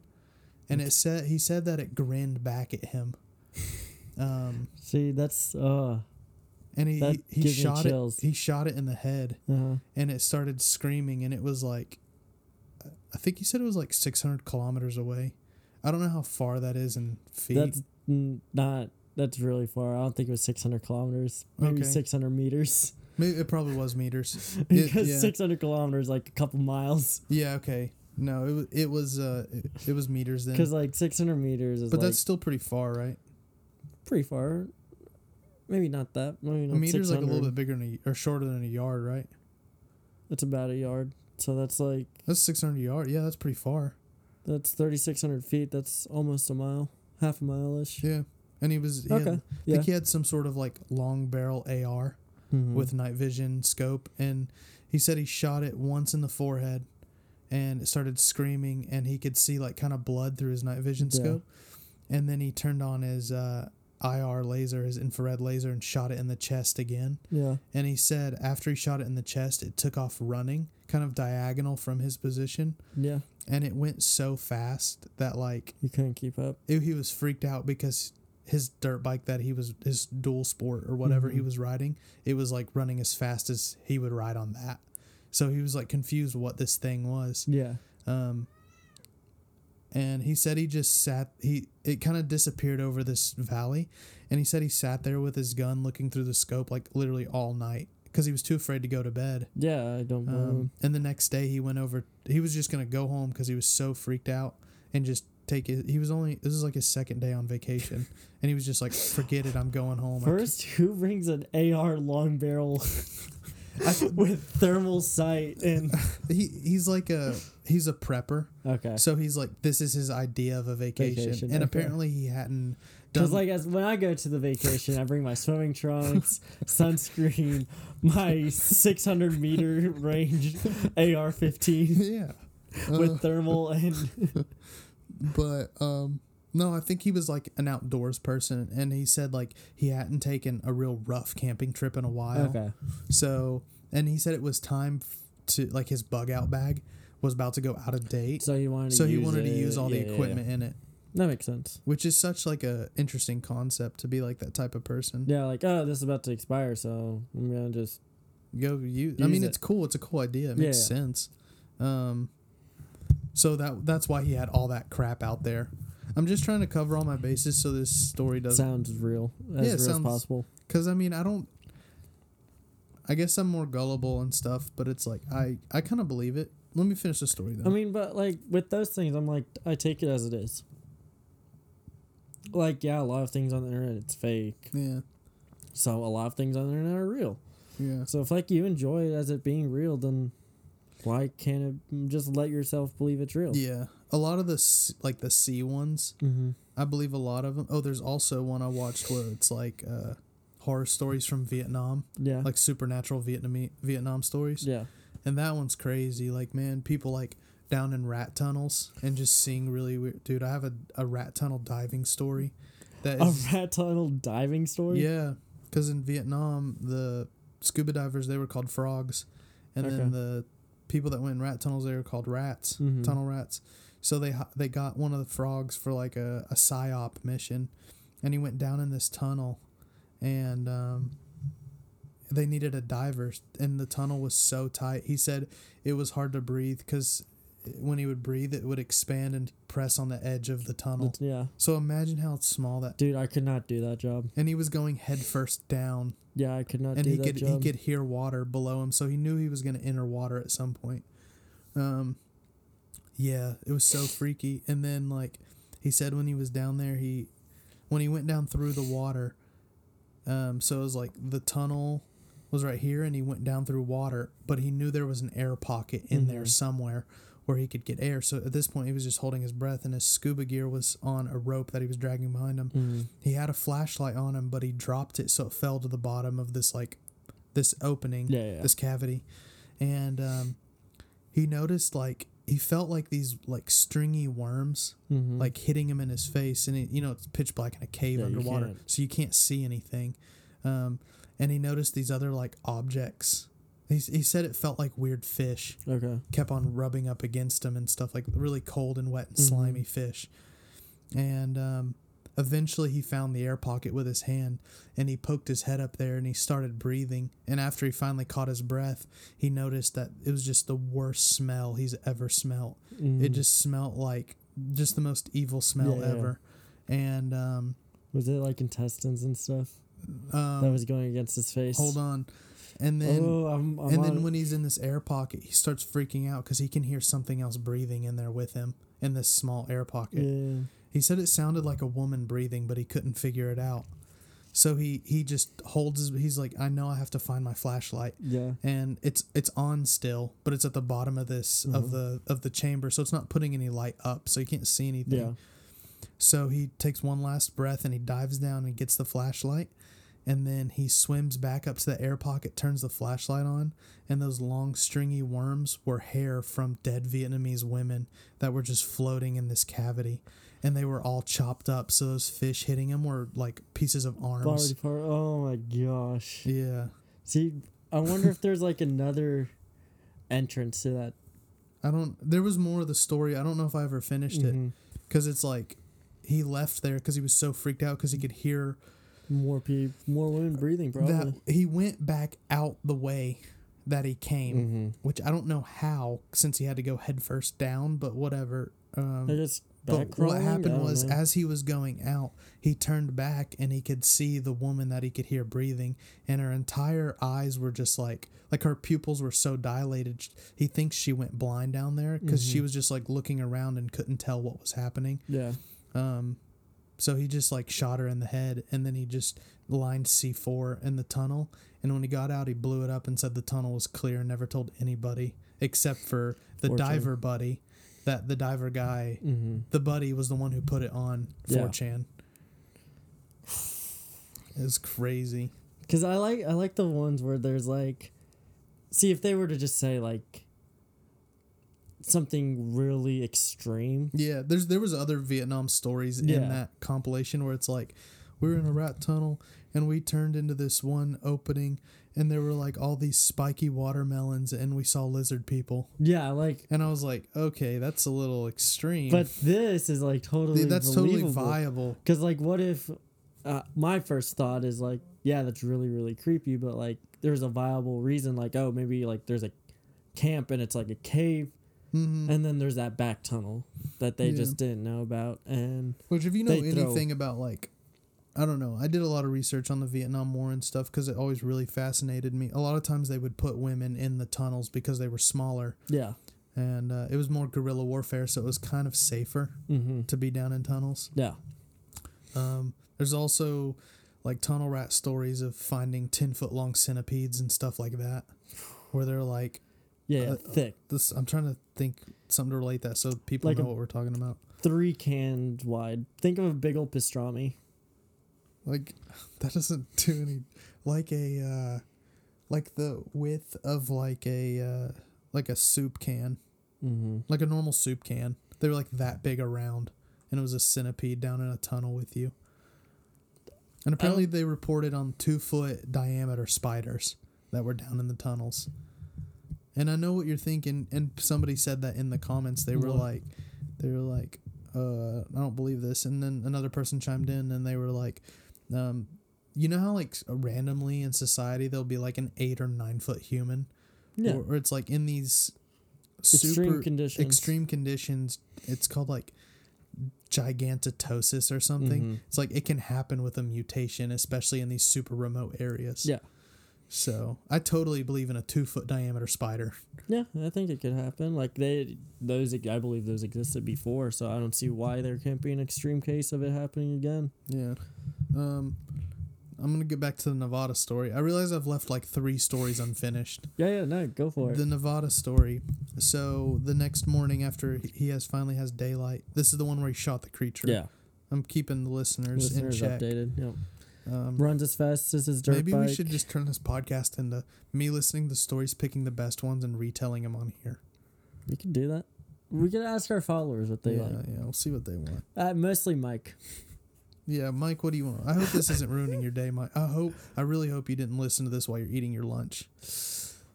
and it said he said that it grinned back at him. *laughs* Um, See, that's uh. and he That he, he shot it. He shot it in the head, Uh, and it started screaming, and it was like, I think he said it was like six hundred kilometers away. I don't know how far that is in feet. that's not. That's really far. I don't think it was 600 kilometers. Maybe Okay. 600 meters. Maybe it probably was meters. *laughs* It- because yeah. 600 kilometers like a couple miles. yeah, okay. No, it was it was uh it, it was meters then. Because like 600 meters is But like that's still pretty far, right? Pretty far. Maybe not that. Maybe A not meter's like a little bit bigger than a or shorter than a yard, right? It's about a yard. So that's like That's six hundred yard. Yeah, that's pretty far. that's 3,600 feet. That's almost a mile, half a mile ish. Yeah, and he was he Okay. Had, I Yeah. think he had some sort of like long barrel AR. Mhm. with night vision scope and he said he shot it once in the forehead and it started screaming and he could see like kind of blood through his night vision Yeah. scope and then he turned on his uh, IR laser his infrared laser and shot it in the chest again yeah. and he said after he shot it in the chest it took off running kind of diagonal from his position, Yeah, and it went so fast that like you couldn't keep up. it, he was freaked out because his dirt bike that he was his dual sport or whatever he Mhm. was riding, it was like running as fast as he would ride on that. So he was like confused what this thing was. Yeah. Um, and he said he just sat he it kind of disappeared over this valley and he said he sat there with his gun looking through the scope like literally all night because he was too afraid to go to bed. Yeah, I don't um, and the next day he went over he was just gonna go home because he was so freaked out and just take it he was only this is like his second day on vacation *laughs* and he was just like forget it i'm going home. First, who brings an AR long barrel *laughs* *laughs* with thermal sight and *laughs* he he's like a he's a prepper okay? so he's like this is his idea of a vacation, Vacation, and okay. apparently he hadn't Because like as when I go to the vacation, I bring my swimming trunks, *laughs* sunscreen, my 600 meter range AR-15 yeah Uh, with thermal and but um no i think he was like an outdoors person and he said like he hadn't taken a real rough camping trip in a while okay. so and he said it was time to like his bug out bag was about to go out of date So he wanted. To so he use wanted to use all Yeah, the yeah, equipment in it. That makes sense. which is such like a interesting concept to be like that type of person Yeah, like oh, this is about to expire, so I'm gonna just go use i mean it. it's cool it's a cool idea it Yeah, makes yeah. sense um so that that's why he had all that crap out there i'm just trying to cover all my bases so this story doesn't sounds real as Yeah, real sounds- as possible. Because I mean, I don't. I guess I'm more gullible and stuff, but it's like I I kind of believe it. Let me finish the story though. I mean, but like with those things, I'm like, I take it as it is. Like, yeah, a lot of things on the internet it's fake. yeah, So a lot of things on the internet are real. yeah, So if like you enjoy it as it being real, then why can't it mm, just let yourself believe it's real? yeah. A lot of the like the C ones, Mm-hmm. I believe a lot of them. Oh, there's also one I watched where it's like uh, horror stories from Vietnam, Yeah. like supernatural Vietnamese Vietnam stories, yeah. and that one's crazy. Like man, people like down in rat tunnels and just seeing really weird. Dude, I have a, a rat tunnel diving story. That A rat tunnel diving story. Yeah, because in Vietnam, the scuba divers they were called frogs, and Okay. then the people that went in rat tunnels they were called rats, Mhm. tunnel rats. So they they got one of the frogs for like a, a psyop mission, and he went down in this tunnel, and um, they needed a diver, and the tunnel was so tight. He said it was hard to breathe because when he would breathe, it would expand and press on the edge of the tunnel. Yeah. So imagine how small that. Dude, I could not do that job. And he was going headfirst down Yeah, I could not and do he that could job. he could hear water below him, so he knew he was going to enter water at some point. Um, yeah, it was so freaky. And then like he said when he was down there, he when he went down through the water, um, so it was like the tunnel was right here, and he went down through water, but he knew there was an air pocket in there Mhm. somewhere where he could get air. So at this point, he was just holding his breath, and his scuba gear was on a rope that he was dragging behind him. Mhm. He had a flashlight on him, but he dropped it so it fell to the bottom of this like this opening, Yeah, yeah. this cavity, and um, he noticed like he felt like these like stringy worms Mhm. like hitting him in his face, and it, you know it's pitch black in a cave Yeah, underwater, can't. so you can't see anything. Um, and he noticed these other like objects. He he said it felt like weird fish okay. kept on rubbing up against him and stuff like really cold and wet and Mhm. slimy fish. And um, eventually he found the air pocket with his hand and he poked his head up there and he started breathing. And after he finally caught his breath, he noticed that it was just the worst smell he's ever smelt. It Mhm. just smelled like just the most evil smell Yeah, yeah. ever. And um, was it like intestines and stuff um, that was going against his face. hold on. And then oh, I'm, I'm and then it. when he's in this air pocket, he starts freaking out because he can hear something else breathing in there with him in this small air pocket. yeah. He said it sounded like a woman breathing, but he couldn't figure it out. So he he just holds his. He's like, I know I have to find my flashlight, Yeah. and it's it's on still, but it's at the bottom of this of Mhm. the of the chamber, so it's not putting any light up, so you can't see anything. Yeah. So he takes one last breath and he dives down and gets the flashlight. And then he swims back up to the air pocket, turns the flashlight on, and those long stringy worms were hair from dead Vietnamese women that were just floating in this cavity. And they were all chopped up, so those fish hitting him were like pieces of arms. Body part. Oh my gosh. Yeah. See, I wonder if there's like another entrance to that. I don't. There was more of the story. I don't know if I ever finished it Mhm. because it's like he left there because he was so freaked out because he could hear More people, more women breathing, probably. that he went back out the way that he came, mm-hmm. which I don't know how since he had to go headfirst down, but whatever. Um, I guess But what crawling? Happened was, know. as he was going out, he turned back and he could see the woman that he could hear breathing, and her entire eyes were just like, like her pupils were so dilated. He thinks she went blind down there because she Mhm. was just like looking around and couldn't tell what was happening. yeah, Um, so he just like shot her in the head, and then he just lined C four in the tunnel. And when he got out, he blew it up and said the tunnel was clear and never told anybody except for the 4chan. diver buddy. That the diver guy mm-hmm. the buddy was the one who put it on Yeah. 4chan. It's crazy. Because I like I like the ones where there's like, see if they were to just say like something really extreme. Yeah, there's there was other Vietnam stories in that compilation where it's like we were in a rat tunnel and we turned into this one opening and there were like all these spiky watermelons and we saw lizard people. Yeah, like, And I was like, okay, that's a little extreme. but this is like totally Th- that's totally viable. Because like, what if? Uh, my first thought is like, yeah, that's really really creepy, but like, there's a viable reason. Like, oh, maybe like there's a camp and it's like a cave, hmm and then there's that back tunnel that they Yeah. just didn't know about, and Which, if you know They throw- anything about like, I don't know, I did a lot of research on the Vietnam War and stuff because it always really fascinated me. A lot of times they would put women in the tunnels because they were smaller, yeah, and uh, it was more guerrilla warfare, so it was kind of safer mm-hmm. to be down in tunnels. yeah, Um, there's also like tunnel rat stories of finding ten foot long centipedes and stuff like that, where they're like yeah, Uh, thick, this. I'm trying to think something to relate that so people Like know what we're talking about. three cans wide. Think of a big old pastrami. Like *laughs* that doesn't do any like a uh like the width of like a uh like a soup can. Mm-hmm. Like a normal soup can. They were like that big around and it was a centipede down in a tunnel with you. And apparently they reported on two foot diameter spiders that were down in the tunnels. And I know what you're thinking, and somebody said that in the comments. They were What? like they were like, uh, I don't believe this. And then another person chimed in and they were like, um, you know how like randomly in society there'll be like an eight or nine foot human, Yeah, or, or it's like in these extreme super conditions. extreme conditions. It's called like gigantitosis or something. Mhm. It's like it can happen with a mutation, especially in these super remote areas. Yeah. So I totally believe in a two foot diameter spider. Yeah, I think it could happen. Like they, those, I believe those existed before, so I don't see why there can't be an extreme case of it happening again. Yeah. Um, I'm gonna get back to the Nevada story. I realize I've left like three stories unfinished. *laughs* Yeah, yeah, no, go for it. The Nevada story. So the next morning after he- has finally has daylight. This is the one where he shot the creature. yeah, I'm keeping the listeners, listeners in check. updated. Yep. Um, Runs as fast as his dirt maybe bike. we should just turn this podcast into me listening to stories, picking the best ones, and retelling them on here. We could do that. We could ask our followers what they yeah, like. yeah. We'll see what they want. Uh, mostly Mike. Yeah, Mike, what do you want? I hope this isn't ruining your day, Mike. I hope, I really hope you didn't listen to this while you're eating your lunch.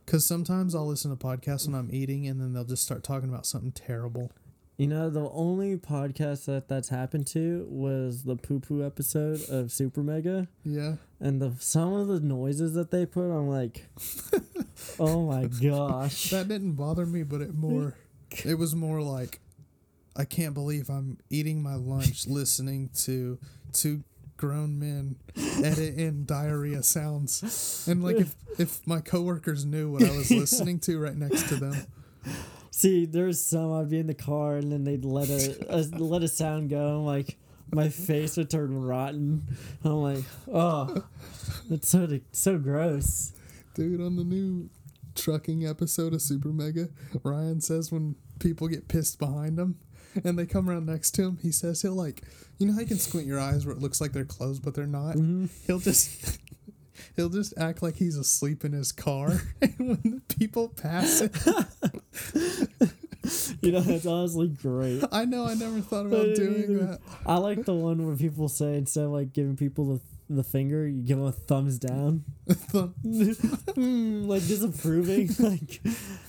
Because sometimes I'll listen to podcasts when I'm eating, and then they'll just start talking about something terrible. You know, the only podcast that that's happened to was the poo poo episode of Super Mega, Yeah. and the some of the noises that they put, I'm like, *laughs* oh my gosh. That didn't bother me, but it more, *laughs* it was more like, I can't believe I'm eating my lunch listening to two grown men edit in diarrhea sounds. And like if, if my coworkers knew what I was *laughs* listening to right next to them. See, there's some I'd be in the car and then they'd let a, a let a sound go. I'm like, my face would turn rotten. I'm like, oh, that's so so gross. Dude, on the new trucking episode of Super Mega, Ryan says when people get pissed behind him *laughs* and they come around next to him, he says he'll like, you know how you can squint your eyes where it looks like they're closed but they're not? Mhm. He'll just. *laughs* He'll just act like he's asleep in his car, and *laughs* when the people pass it, You know, that's honestly great. I know I never thought about doing that. I like the one where people say instead of like giving people the the finger, you give them a thumbs down, Thumb- Mm, like disapproving. like,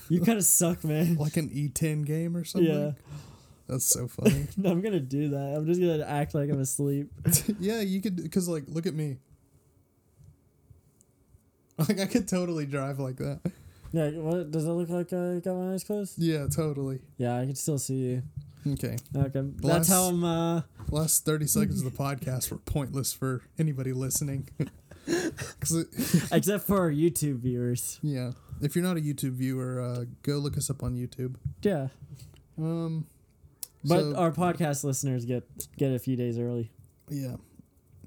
You kind of suck, man. like an E10 game or something. Yeah. That's so *laughs* funny. I'm gonna do that. I'm just gonna act like I'm asleep. *laughs* yeah, you could because like look at me. *laughs* Like I could totally drive like that. Yeah, what does it look like? I got my eyes closed. Yeah, totally. Yeah, I can still see you. Okay. Okay, that's how I'm. Uh, Last thirty seconds of the podcast were pointless for anybody listening. except for our YouTube viewers. yeah, if you're not a YouTube viewer, uh, go look us up on YouTube. Yeah, Um, but so- our podcast listeners get get it a few days early. yeah,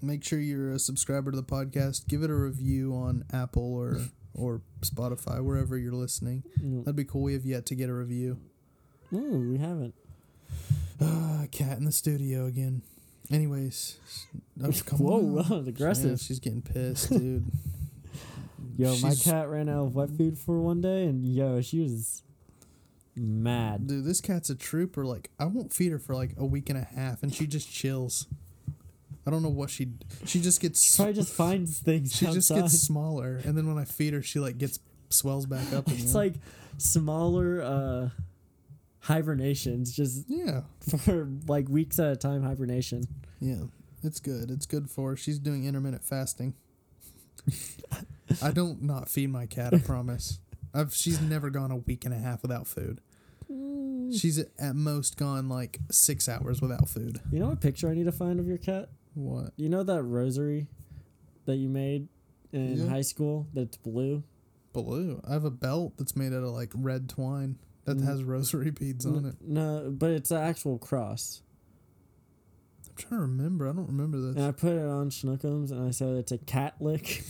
make sure you're a subscriber to the podcast. Give it a review on Apple or *laughs* or Spotify, wherever you're listening. Mm. That'd be cool. We have yet to get a review. Ooh, we haven't. *sighs* Ah, cat in the studio again. Anyways, *laughs* oh, come Whoa, on. wow, *laughs* aggressive. Yeah, she's getting pissed, dude. Yo, my cat ran out of wet food for one day, and yo, she was mad. Dude, this cat's a trooper. Like, I won't feed her for like a week and a half, and she just chills. I don't know what she. She just gets. Probably just finds things she just gets smaller, and then when I feed her, she like gets swells back up. *laughs* Again. it's like smaller uh hibernations, just yeah, for like weeks at a time hibernation. yeah. It's good. It's good for her. She's doing intermittent fasting. *laughs* I don't not feed my cat. I promise. I've she's never gone a week and a half without food. She's at most gone like six hours without food. You know what picture I need to find of your cat? What? You know that rosary that you made in Yeah. high school that's blue? Blue. I have a belt that's made out of like red twine that Mm. has rosary beads on it. No, but it's an actual cross. I'm trying to remember. I don't remember this. And. I put it on Schnookums and I said it's a cat lick.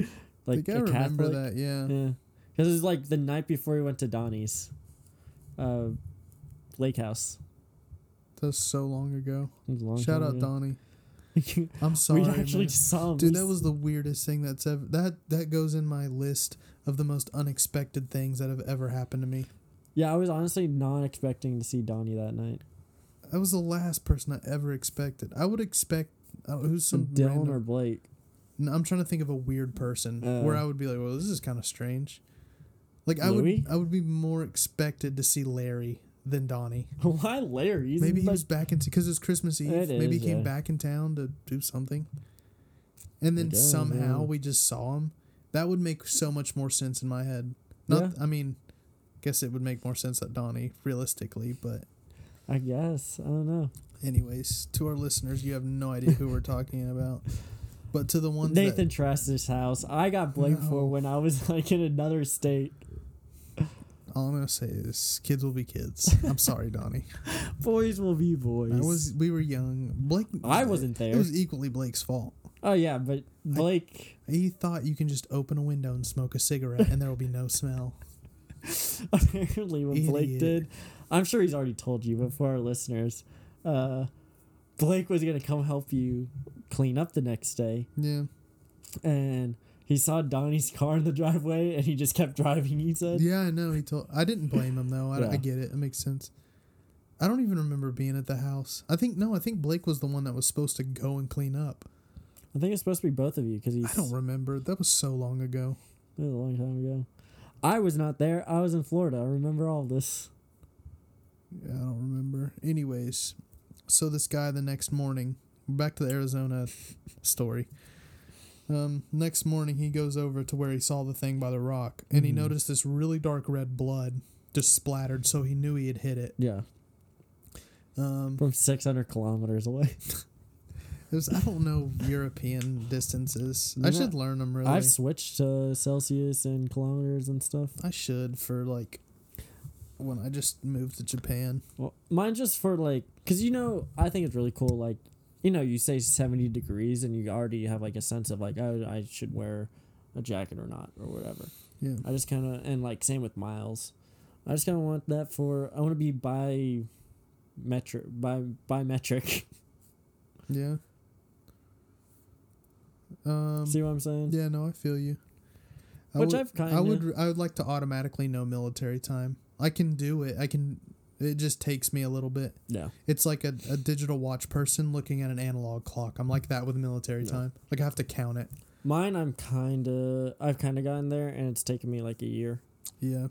I *laughs* like think I a remember Catholic. that. Yeah. Yeah. Because it was like the night before we went to Donnie's uh, lake house. That was so long ago. Long Shout out ago. Donnie. *laughs* I'm sorry. we actually man. saw him. Dude, that was the weirdest thing that's ever that that goes in my list of the most unexpected things that have ever happened to me. Yeah, I was honestly not expecting to see Donnie that night. That was the last person I ever expected. I would expect uh, who's some Dylan random, or Blake. No, I'm trying to think of a weird person Uh. where I would be like, "Well, this is kind of strange." Like I would, I would be more expected to see Larry than Donnie. *laughs* Why Larry? He's Maybe he like, was back in because it's Christmas Eve. It Maybe is, he came yeah. back in town to do something, and then guess, somehow yeah. we just saw him. That would make so much more sense in my head. Not, Yeah. I mean, guess it would make more sense that Donnie realistically, but I guess. I don't know. anyways, to our listeners, you have no idea who we're talking about. But to the ones Nathan Trast's house. I got blamed No. for when I was *laughs* like in another state. All I'm gonna say is kids will be kids. *laughs* I'm sorry, Donnie. Boys will be boys. I was we were young. Blake. I wasn't there. It was equally Blake's fault. Oh yeah, but Blake He thought you can just open a window and smoke a cigarette and there will be no smell. *laughs* apparently what Blake did. I'm sure he's already told you, but for our listeners, uh, Blake was gonna come help you clean up the next day, Yeah. and he saw Donnie's car in the driveway, and he just kept driving. He said, Yeah, I know. He told. I didn't blame him though. I, Yeah. I get it. It makes sense. I don't even remember being at the house. I think no. I think Blake was the one that was supposed to go and clean up. "I think it's supposed to be both of you because he's I don't remember. That was so long ago. it was a long time ago." I was not there. I was in Florida. I remember all this. Yeah, I don't remember. Anyways, so this guy the next morning, back to the Arizona story. Um, next morning he goes over to where he saw the thing by the rock, and he Mhm. noticed this really dark red blood just splattered. So he knew he had hit it. Yeah, Um, from 600 kilometers away. *laughs* it was I don't know European distances. I should learn them really. I've switched to Celsius and kilometers and stuff. I should for like when I just moved to Japan. Well, mine just for like, cause you know, I think it's really cool. Like, you know, you say seventy degrees, and you already have like a sense of like, oh, I should wear a jacket or not, or whatever. Yeah. I just kind of, and like same with miles. I just kind of want that for. I want to be by metric, by by metric. *laughs* Yeah. Um. See what I'm saying? Yeah. No, I feel you. I Which would, I've kinda- I would. I would like to automatically know military time. I can do it. I can. It just takes me a little bit. Yeah. It's like a, a digital watch person looking at an analog clock. I'm like that with military Yeah. time. Like I have to count it. Mine, I'm kind of, I've kind of gotten there, and it's taken me like a year. Yeah.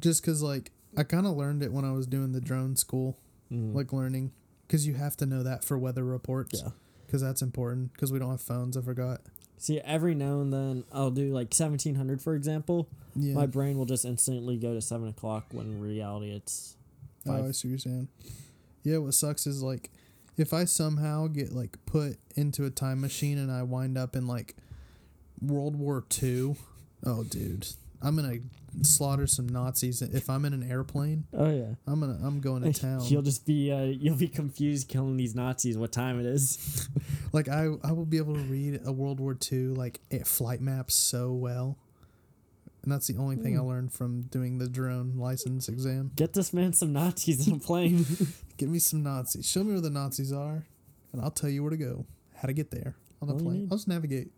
just because like I kind of learned it when I was doing the drone school, Mhm. like learning because you have to know that for weather reports. Yeah. because that's important. Because we don't have phones. I forgot. See, every now and then I'll do like seventeen hundred, for example. Yeah. My brain will just instantly go to seven o'clock when in reality it's Oh, five. I see what you're saying. Yeah, what sucks is like if I somehow get like put into a time machine and I wind up in like World War Two, oh dude, I'm gonna slaughter some Nazis. If I'm in an airplane, oh yeah. I'm gonna I'm going to *laughs* town. You'll just be uh, you'll be confused killing these Nazis. What time it is? *laughs* Like I I will be able to read a World War Two like flight maps so well. And that's the only thing I Hmm. learned from doing the drone license exam. Get this man some Nazis in a plane. *laughs* Give me some Nazis. Show me where the Nazis are, and I'll tell you where to go. How to get there on the All plane. I'll just navigate.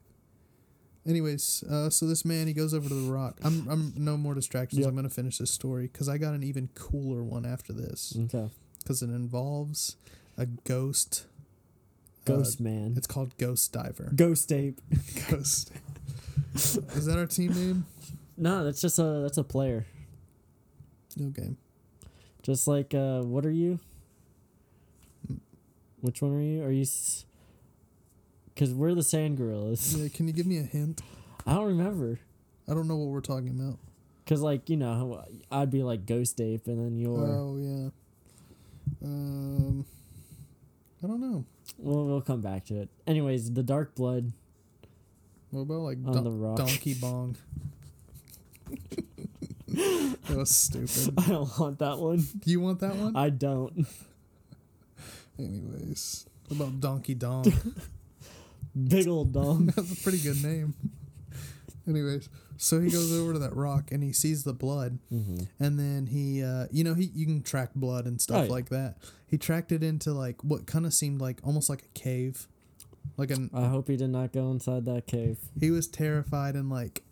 Anyways, uh, so this man he goes over to the rock. I'm I'm no more distractions. Yep. I'm gonna finish this story because I got an even cooler one after this okay. because it involves a ghost. Ghost Uh, man. it's called Ghost Diver. Ghost ape. Ghost. *laughs* Is that our team name? No, that's just a that's a player. Okay. Just like uh, what are you? Which one are you? Are you? Because we're the sand gorillas. Yeah. Can you give me a hint? *laughs* I don't remember. I don't know what we're talking about. Cause like you know, I'd be like ghost ape, and then you're. Oh yeah. Um. I don't know. Well, we'll come back to it. Anyways, the dark blood. What about like On don- the rock. Donkey Bong? *laughs* that was stupid. *laughs* I don't want that one. Do you want that one? I don't. Anyways, what about Donkey Dong? *laughs* Big old dong. That's a pretty good name. Anyways, so he goes over to that rock and he sees the blood, mm-hmm. and then he, uh, you know, he you can track blood and stuff Oh, yeah. like that. He tracked it into like what kind of seemed like almost like a cave, like an. I hope he did not go inside that cave. He was terrified and like.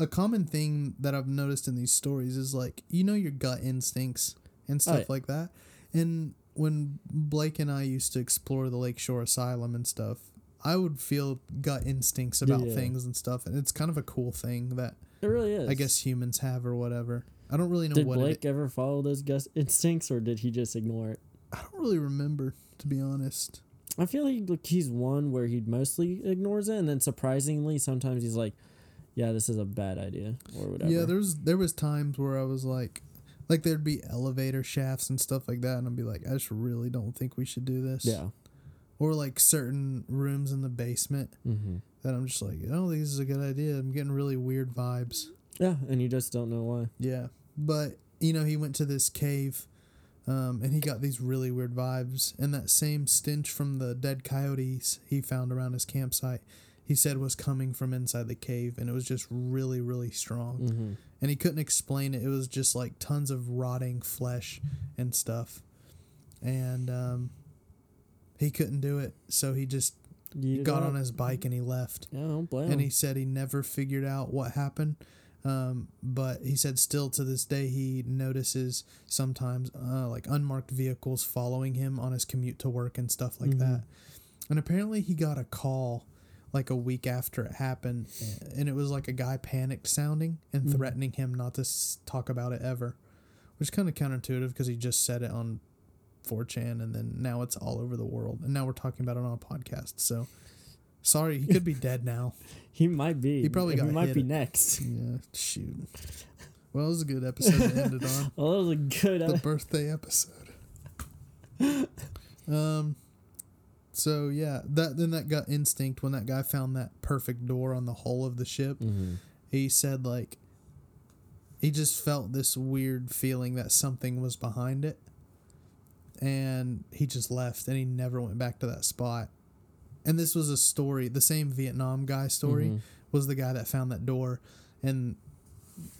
A common thing that I've noticed in these stories is like you know your gut instincts and stuff yeah. like that, and when Blake and I used to explore the Lakeshore Asylum and stuff, I would feel gut instincts about Yeah. things and stuff, and it's kind of a cool thing that It really is. I guess humans have or whatever. I don't really know Did what Blake it. ever follow those gut instincts, or did he just ignore it? I don't really remember to be honest. I feel like like, he's one where he mostly ignores it, and then surprisingly, sometimes he's like, "Yeah, this is a bad idea," or whatever. Yeah, there was there was times where I was like, like there'd be elevator shafts and stuff like that, and I'd be like, I just really don't think we should do this. yeah. Or like certain rooms in the basement Mm-hmm. that I'm just like, I don't think this is a good idea. I'm getting really weird vibes. Yeah, and you just don't know why. Yeah, but you know, he went to this cave, um, and he got these really weird vibes, and that same stench from the dead coyotes he found around his campsite, he said was coming from inside the cave, and it was just really, really strong. Mm-hmm. And he couldn't explain it. It was just like tons of rotting flesh and stuff, and um, he couldn't do it, so he just got on his bike and he left Yeah, I don't blame and he said he never figured out what happened. Um, but he said still to this day he notices sometimes uh, like unmarked vehicles following him on his commute to work and stuff like Mhm. that. And apparently he got a call like a week after it happened, and it was like a guy panicked sounding and Mhm. threatening him not to s- talk about it ever, which is kind of counterintuitive because he just said it on 4chan and then now it's all over the world, and now we're talking about it on a podcast. So. Sorry, he could be *laughs* dead now. He might be. He probably got. He might hit. be next. Yeah, shoot. Well, it was a good episode to end it on. *laughs* Well, it was a good. The Uh, birthday episode. *laughs* Um so yeah, that then that gut instinct when that guy found that perfect door on the hull of the ship, mhm. he said like he just felt this weird feeling that something was behind it. And he just left and he never went back to that spot. And this was a story, the same Vietnam guy story Mhm. was the guy that found that door, and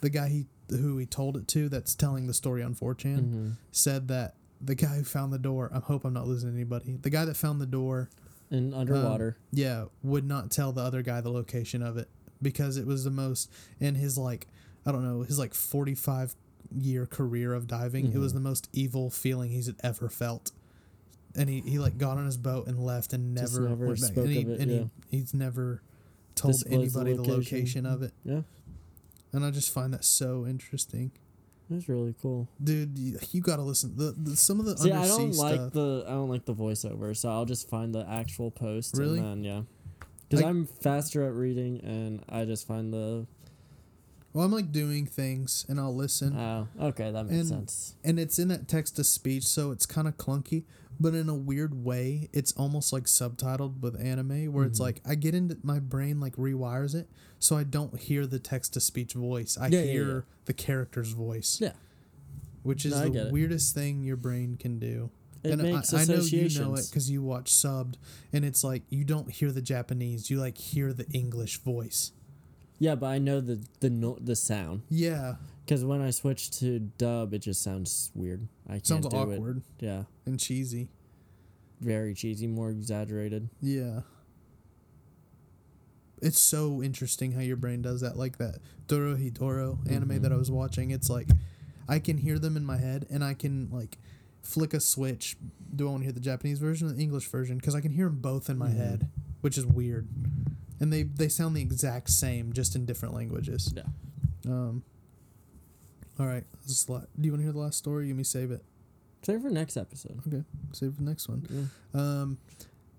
the guy he who he told it to that's telling the story on 4chan Mhm. said that the guy who found the door. I hope I'm not losing anybody. The guy that found the door, And underwater. yeah, would not tell the other guy the location of it because it was the most in his like I don't know his like 45 year career of diving. It was Mhm. the most evil feeling he's ever felt. And he, he like got on his boat and left and never, never went back. spoke and, he, of it, and yeah. he, he's never told Disclosed anybody the location. location. of it. yeah. and I just find that so interesting. That's really cool. Dude, you, you got to listen. The, the some of the See, I don't like the I don't like the voiceover, so I'll just find the actual post. Really? And then, yeah. Because I'm faster at reading, and I just find the. Well, I'm like doing things, and I'll listen, Oh, okay, that makes And- sense. and it's in that text to speech, so it's kind of clunky. But in a weird way, it's almost like subtitled with anime, where it's Mhm. like I get into my brain like rewires it, so I don't hear the text to speech voice. I Yeah, yeah, hear yeah. the character's voice. Yeah. which is No, the it. weirdest thing your brain can do. It and makes I, I know you know it because you watch subbed, and it's like you don't hear the Japanese, you like hear the English voice. Yeah, but I know the the no, the sound Yeah, because when I switch to dub, it just sounds weird. I can't sounds do awkward it. Yeah, and cheesy. very cheesy, more exaggerated. Yeah. It's so interesting how your brain does that. Like that Dorohedoro anime Mhm. that I was watching. It's like I can hear them in my head and I can like flick a switch. Do I want to hear the Japanese version or the English version? Because I can hear them both in my Mhm. head, which is weird. And they, they sound the exact same, just in different languages. Yeah. Um. All right. This is la- Do you want to hear the last story? You me save it. Save for next episode. Okay. Save for the next one. Yeah. Um,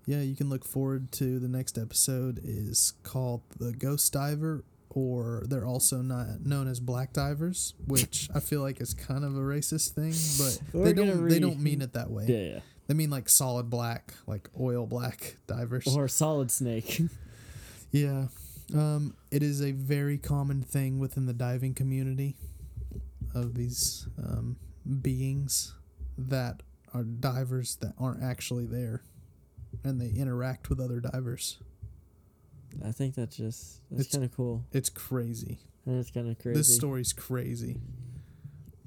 yeah, you can look forward to the next episode is called the Ghost Diver, or they're also not known as Black Divers, which I feel like is kind of a racist thing, but *laughs* We're they don't they don't mean it that way. Yeah, They mean like solid black, like oil black divers. Or Solid Snake. *laughs* yeah. Um, it is a very common thing within the diving community of these um, beings that are divers that aren't actually there and they interact with other divers. I think that's just that's It's- kind of cool. It's crazy. And it's kind of crazy. This story's crazy.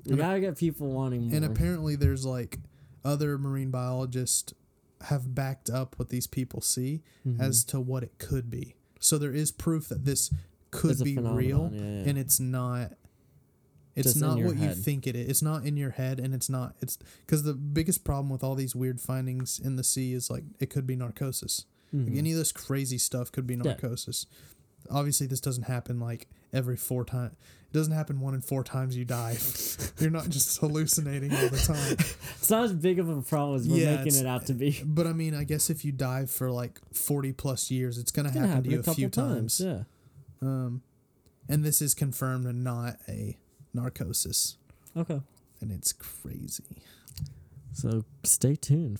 we gotta get people wanting more. And apparently there's like other marine biologists have backed up what these people see Mhm. as to what it could be. So there is proof that this could It's be real yeah, yeah. and it's not it's Just not what you think it is. It's not in your head and it's not it's cuz the biggest problem with all these weird findings in the sea is like it could be narcosis. Like Mhm. any of this crazy stuff could be Yeah. narcosis. Obviously this doesn't happen like every four times. It doesn't happen one in four times you die. *laughs* You're not just hallucinating all the time. *laughs* It's not as big of a problem as we're Yeah, making it out to be. *laughs* But I mean, I guess if you dive for like 40 plus years, it's going to happen to you a a, few times. Yeah. Um, and this is confirmed and not a narcosis. Okay. And it's crazy. So stay tuned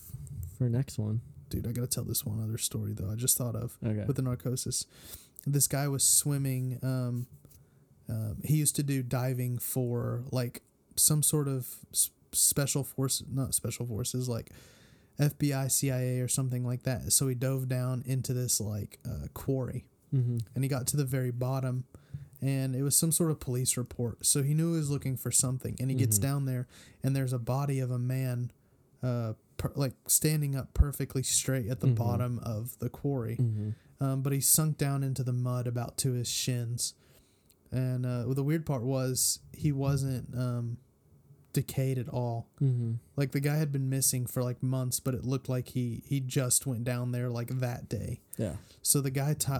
for next one. Dude, I got to tell this one other story, though. I just thought of Okay. with the narcosis. This guy was swimming. Um, uh, he used to do diving for like some sort of special force, not special forces, like FBI, CIA, or something like that. So he dove down into this like uh, quarry. mm-hmm. and he got to the very bottom and it was some sort of police report so he knew he was looking for something and he gets Mhm. down there and there's a body of a man uh per, like standing up perfectly straight at the Mhm. bottom of the quarry Mm-hmm. um, but he sunk down into the mud about to his shins and uh, well, the weird part was he wasn't um, decayed at all Mm-hmm. like the guy had been missing for like months but it looked like he he just went down there like that day Yeah. so the guy ti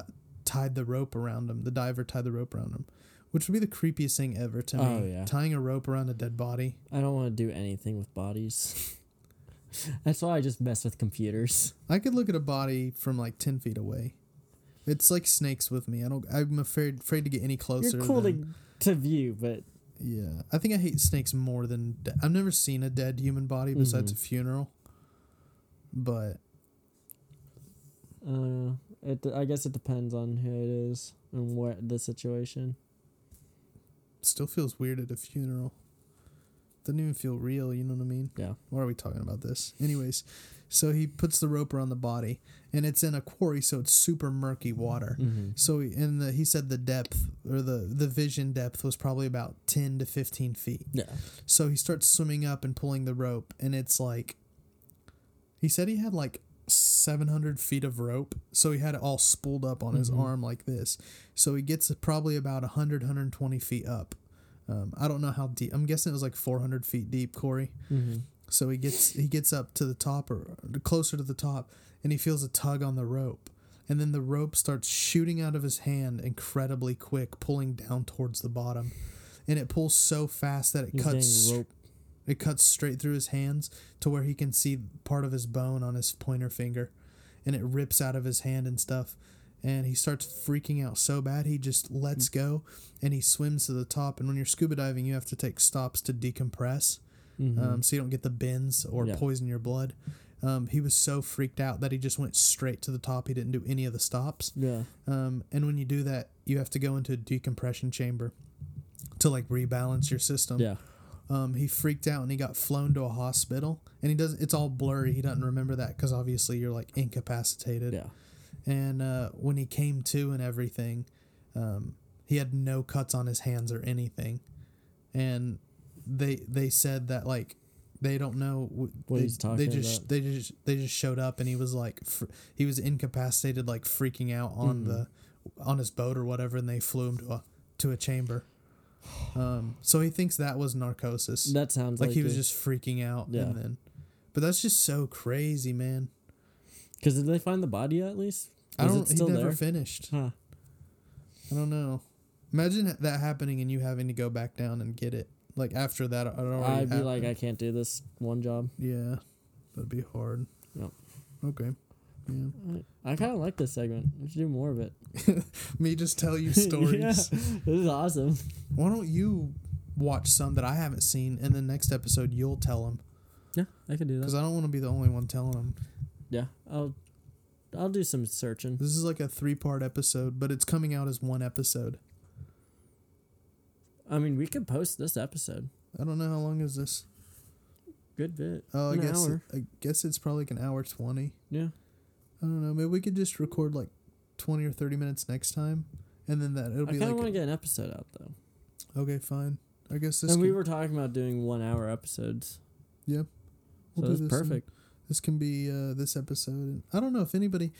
tied the rope around him. The diver tied the rope around him, which would be the creepiest thing ever to Oh, me. yeah. Tying a rope around a dead body. I don't want to do anything with bodies. *laughs* That's why I just mess with computers. I could look at a body from like ten feet away. It's like snakes with me. I don't. I'm afraid afraid to get any closer. You're cool than, to, to view, but Yeah, I think I hate snakes more than. De- I've never seen a dead human body besides Mhm. a funeral. But uh, it. I guess it depends on who it is and what the situation. still feels weird at a funeral. Doesn't even feel real. You know what I mean? Yeah. Why are we talking about this? Anyways, so he puts the rope around the body, and it's in a quarry, so it's super murky water. Mm-hmm. So he- in the he said the depth or the the vision depth was probably about ten to fifteen feet. Yeah. So he starts swimming up and pulling the rope, and it's like he said he had like seven hundred feet of rope, so he had it all spooled up on his Mhm. arm like this. So he gets probably about 100, 120 feet up. Um, I don't know how deep. I'm guessing it was like four hundred feet deep, quarry. Mm-hmm. So he gets he gets up to the top or closer to the top, and he feels a tug on the rope, and then the rope starts shooting out of his hand incredibly quick, pulling down towards the bottom. And it pulls so fast that it He's cuts rope. it cuts straight through his hands to where he can see part of his bone on his pointer finger. And it rips out of his hand and stuff. And he starts freaking out so bad he just lets go and he swims to the top. And when you're scuba diving you have to take stops to decompress Mhm. um, so you don't get the bends or Yeah. poison your blood um, he was so freaked out that he just went straight to the top he didn't do any of the stops yeah. um, and when you do that you have to go into a decompression chamber to like rebalance your system Yeah. um, he freaked out and he got flown to a hospital and he doesn't it's all blurry he doesn't remember that because obviously you're like incapacitated Yeah. and uh, when he came to and everything um, he had no cuts on his hands or anything and they they said that like they don't know What they, he's talking they just about. they just they just showed up and he was like fr- he was incapacitated like freaking out on Mhm. the on his boat or whatever and they flew him to a to a chamber um so he thinks that was narcosis That sounds like like, he was just freaking out Yeah. and then but that's just so crazy man Because did they find the body at least? i Is don't it still he never there? finished Huh. i don't know imagine that happening and you having to go back down and get it like after that it already I'd be like. I can't do this one job. yeah that'd be hard Yep. okay yeah I, I kind of like this segment. We should do more of it. *laughs* me just tell you *laughs* stories yeah, this is awesome. why don't you watch some that i haven't seen and the next episode you'll tell them Yeah, I could do that. because i don't want to be the only one telling them Yeah, I'll I'll do some searching. this is like a three part episode but it's coming out as one episode I mean, we could post this episode. i don't know how long is this Good bit. Oh, I An guess hour. I guess it's probably like an hour twenty. Yeah. I don't know. Maybe we could just record like twenty or thirty minutes next time, and then that it'll I be kind of like want to get an episode out though. okay, fine. I guess this and we were talking about doing one hour episodes. Yeah. So We'll do this perfect. this can be uh, this episode. And I don't know if anybody.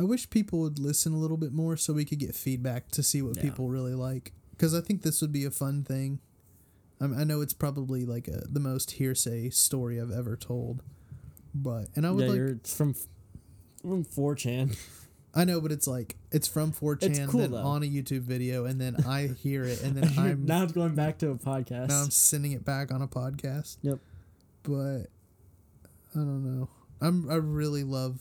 I wish people would listen a little bit more so we could get feedback to see what Yeah. people really like. Because I think this would be a fun thing. I, I know it's probably like a, the most hearsay story I've ever told, but and I would yeah, like you're it's from from 4chan. I know, but it's like it's from 4chan, cool, then on a YouTube video, and then I hear it, and then *laughs* I'm now, now it's going back to a podcast. Now I'm sending it back on a podcast. Yep. But I don't know. I'm I really love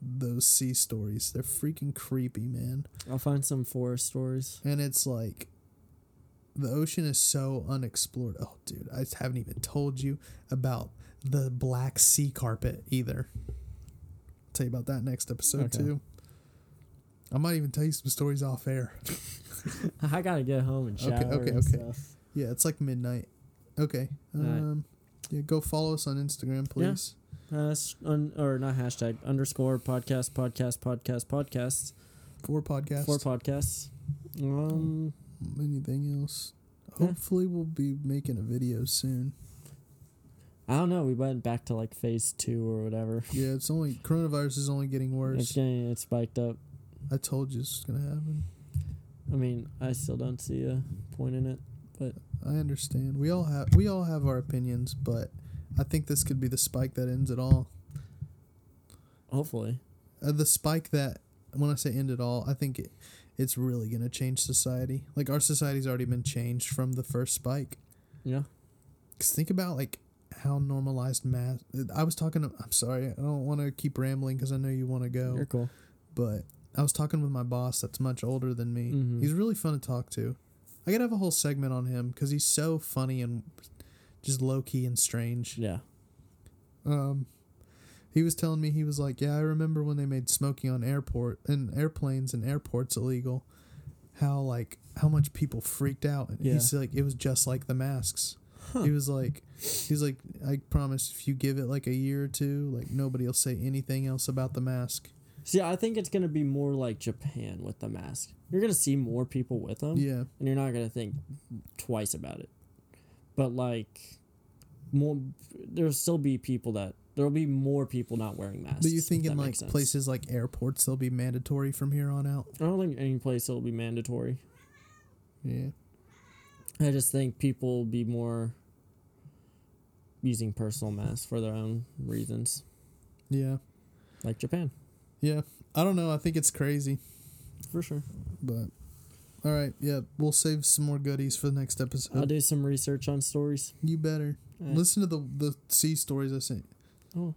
those sea stories. They're freaking creepy, man. I'll find some forest stories. And it's like the ocean is so unexplored. Oh, dude, I haven't even told you about the black sea carpet either. tell you about that next episode Okay. too. I might even tell you some stories off air. *laughs* I gotta get home and Okay, shower okay, and okay. stuff. Yeah, it's like midnight. Okay. Um, yeah, go follow us on Instagram, please. Hash, un, or not hashtag underscore podcast podcast podcast podcast. For podcast. four podcasts. Um, Anything else? Yeah. Hopefully, we'll be making a video soon. I don't know. We went back to like phase two or whatever. *laughs* Yeah, it's only coronavirus is only getting worse. It's getting it's spiked up. I told you it's gonna happen. I mean, I still don't see a point in it. But I understand. We all have we all have our opinions, but I think this could be the spike that ends it all. Hopefully, Uh, the spike that when I say end it all, I think it, it's really gonna change society. Like our society's already been changed from the first spike. yeah. Cause think about like how normalized mass. I was talking. To, I'm sorry. I don't want to keep rambling because I know you want to go. You're cool. But I was talking with my boss that's much older than me. Mhm. He's really fun to talk to. I could have a whole segment on him because he's so funny and just low key and strange. Yeah. Um, he was telling me he was like, yeah, I remember when they made smoking on airport and airplanes and airports illegal. How like how much people freaked out. And Yeah. He's like, it was just like the masks. Huh. He was like, he's like, I promise if you give it like a year or two, like nobody will say anything else about the mask. See, I think it's gonna be more like Japan with the mask. You're gonna see more people with them, Yeah, and you're not gonna think twice about it. But like, more, there'll still be people that there'll be more people not wearing masks. but you think in like places like airports they'll be mandatory from here on out? I don't think any place it'll be mandatory. Yeah, I just think people will be more using personal masks for their own reasons, yeah, like Japan. Yeah, I don't know. I think it's crazy, For sure. but all right. Yeah, we'll save some more goodies for the next episode. I'll do some research on stories. You better. Listen to the the sea stories I sent, Oh,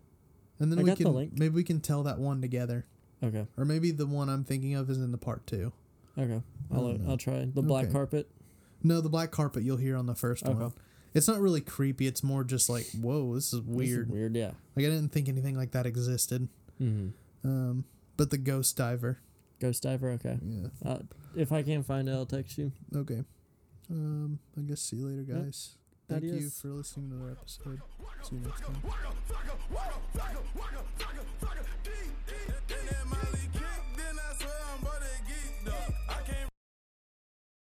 and then I we got the can link. maybe we can tell that one together, okay. or maybe the one I'm thinking of is in the part two. Okay. I'll, don't. I'll try. The black Okay. carpet. No, the black carpet you'll hear on the first one. Okay. It's not really creepy. It's more just like, whoa, this is This is weird. weird, yeah. Like I didn't think anything like that existed. Mm-hmm. Um, but the ghost diver, Ghost diver, okay. yeah, Uh, if I can't find it, I'll text you. okay. Um, I guess see you later, Yep. Guys. Thank you for listening to another episode. See you next time. In that Molly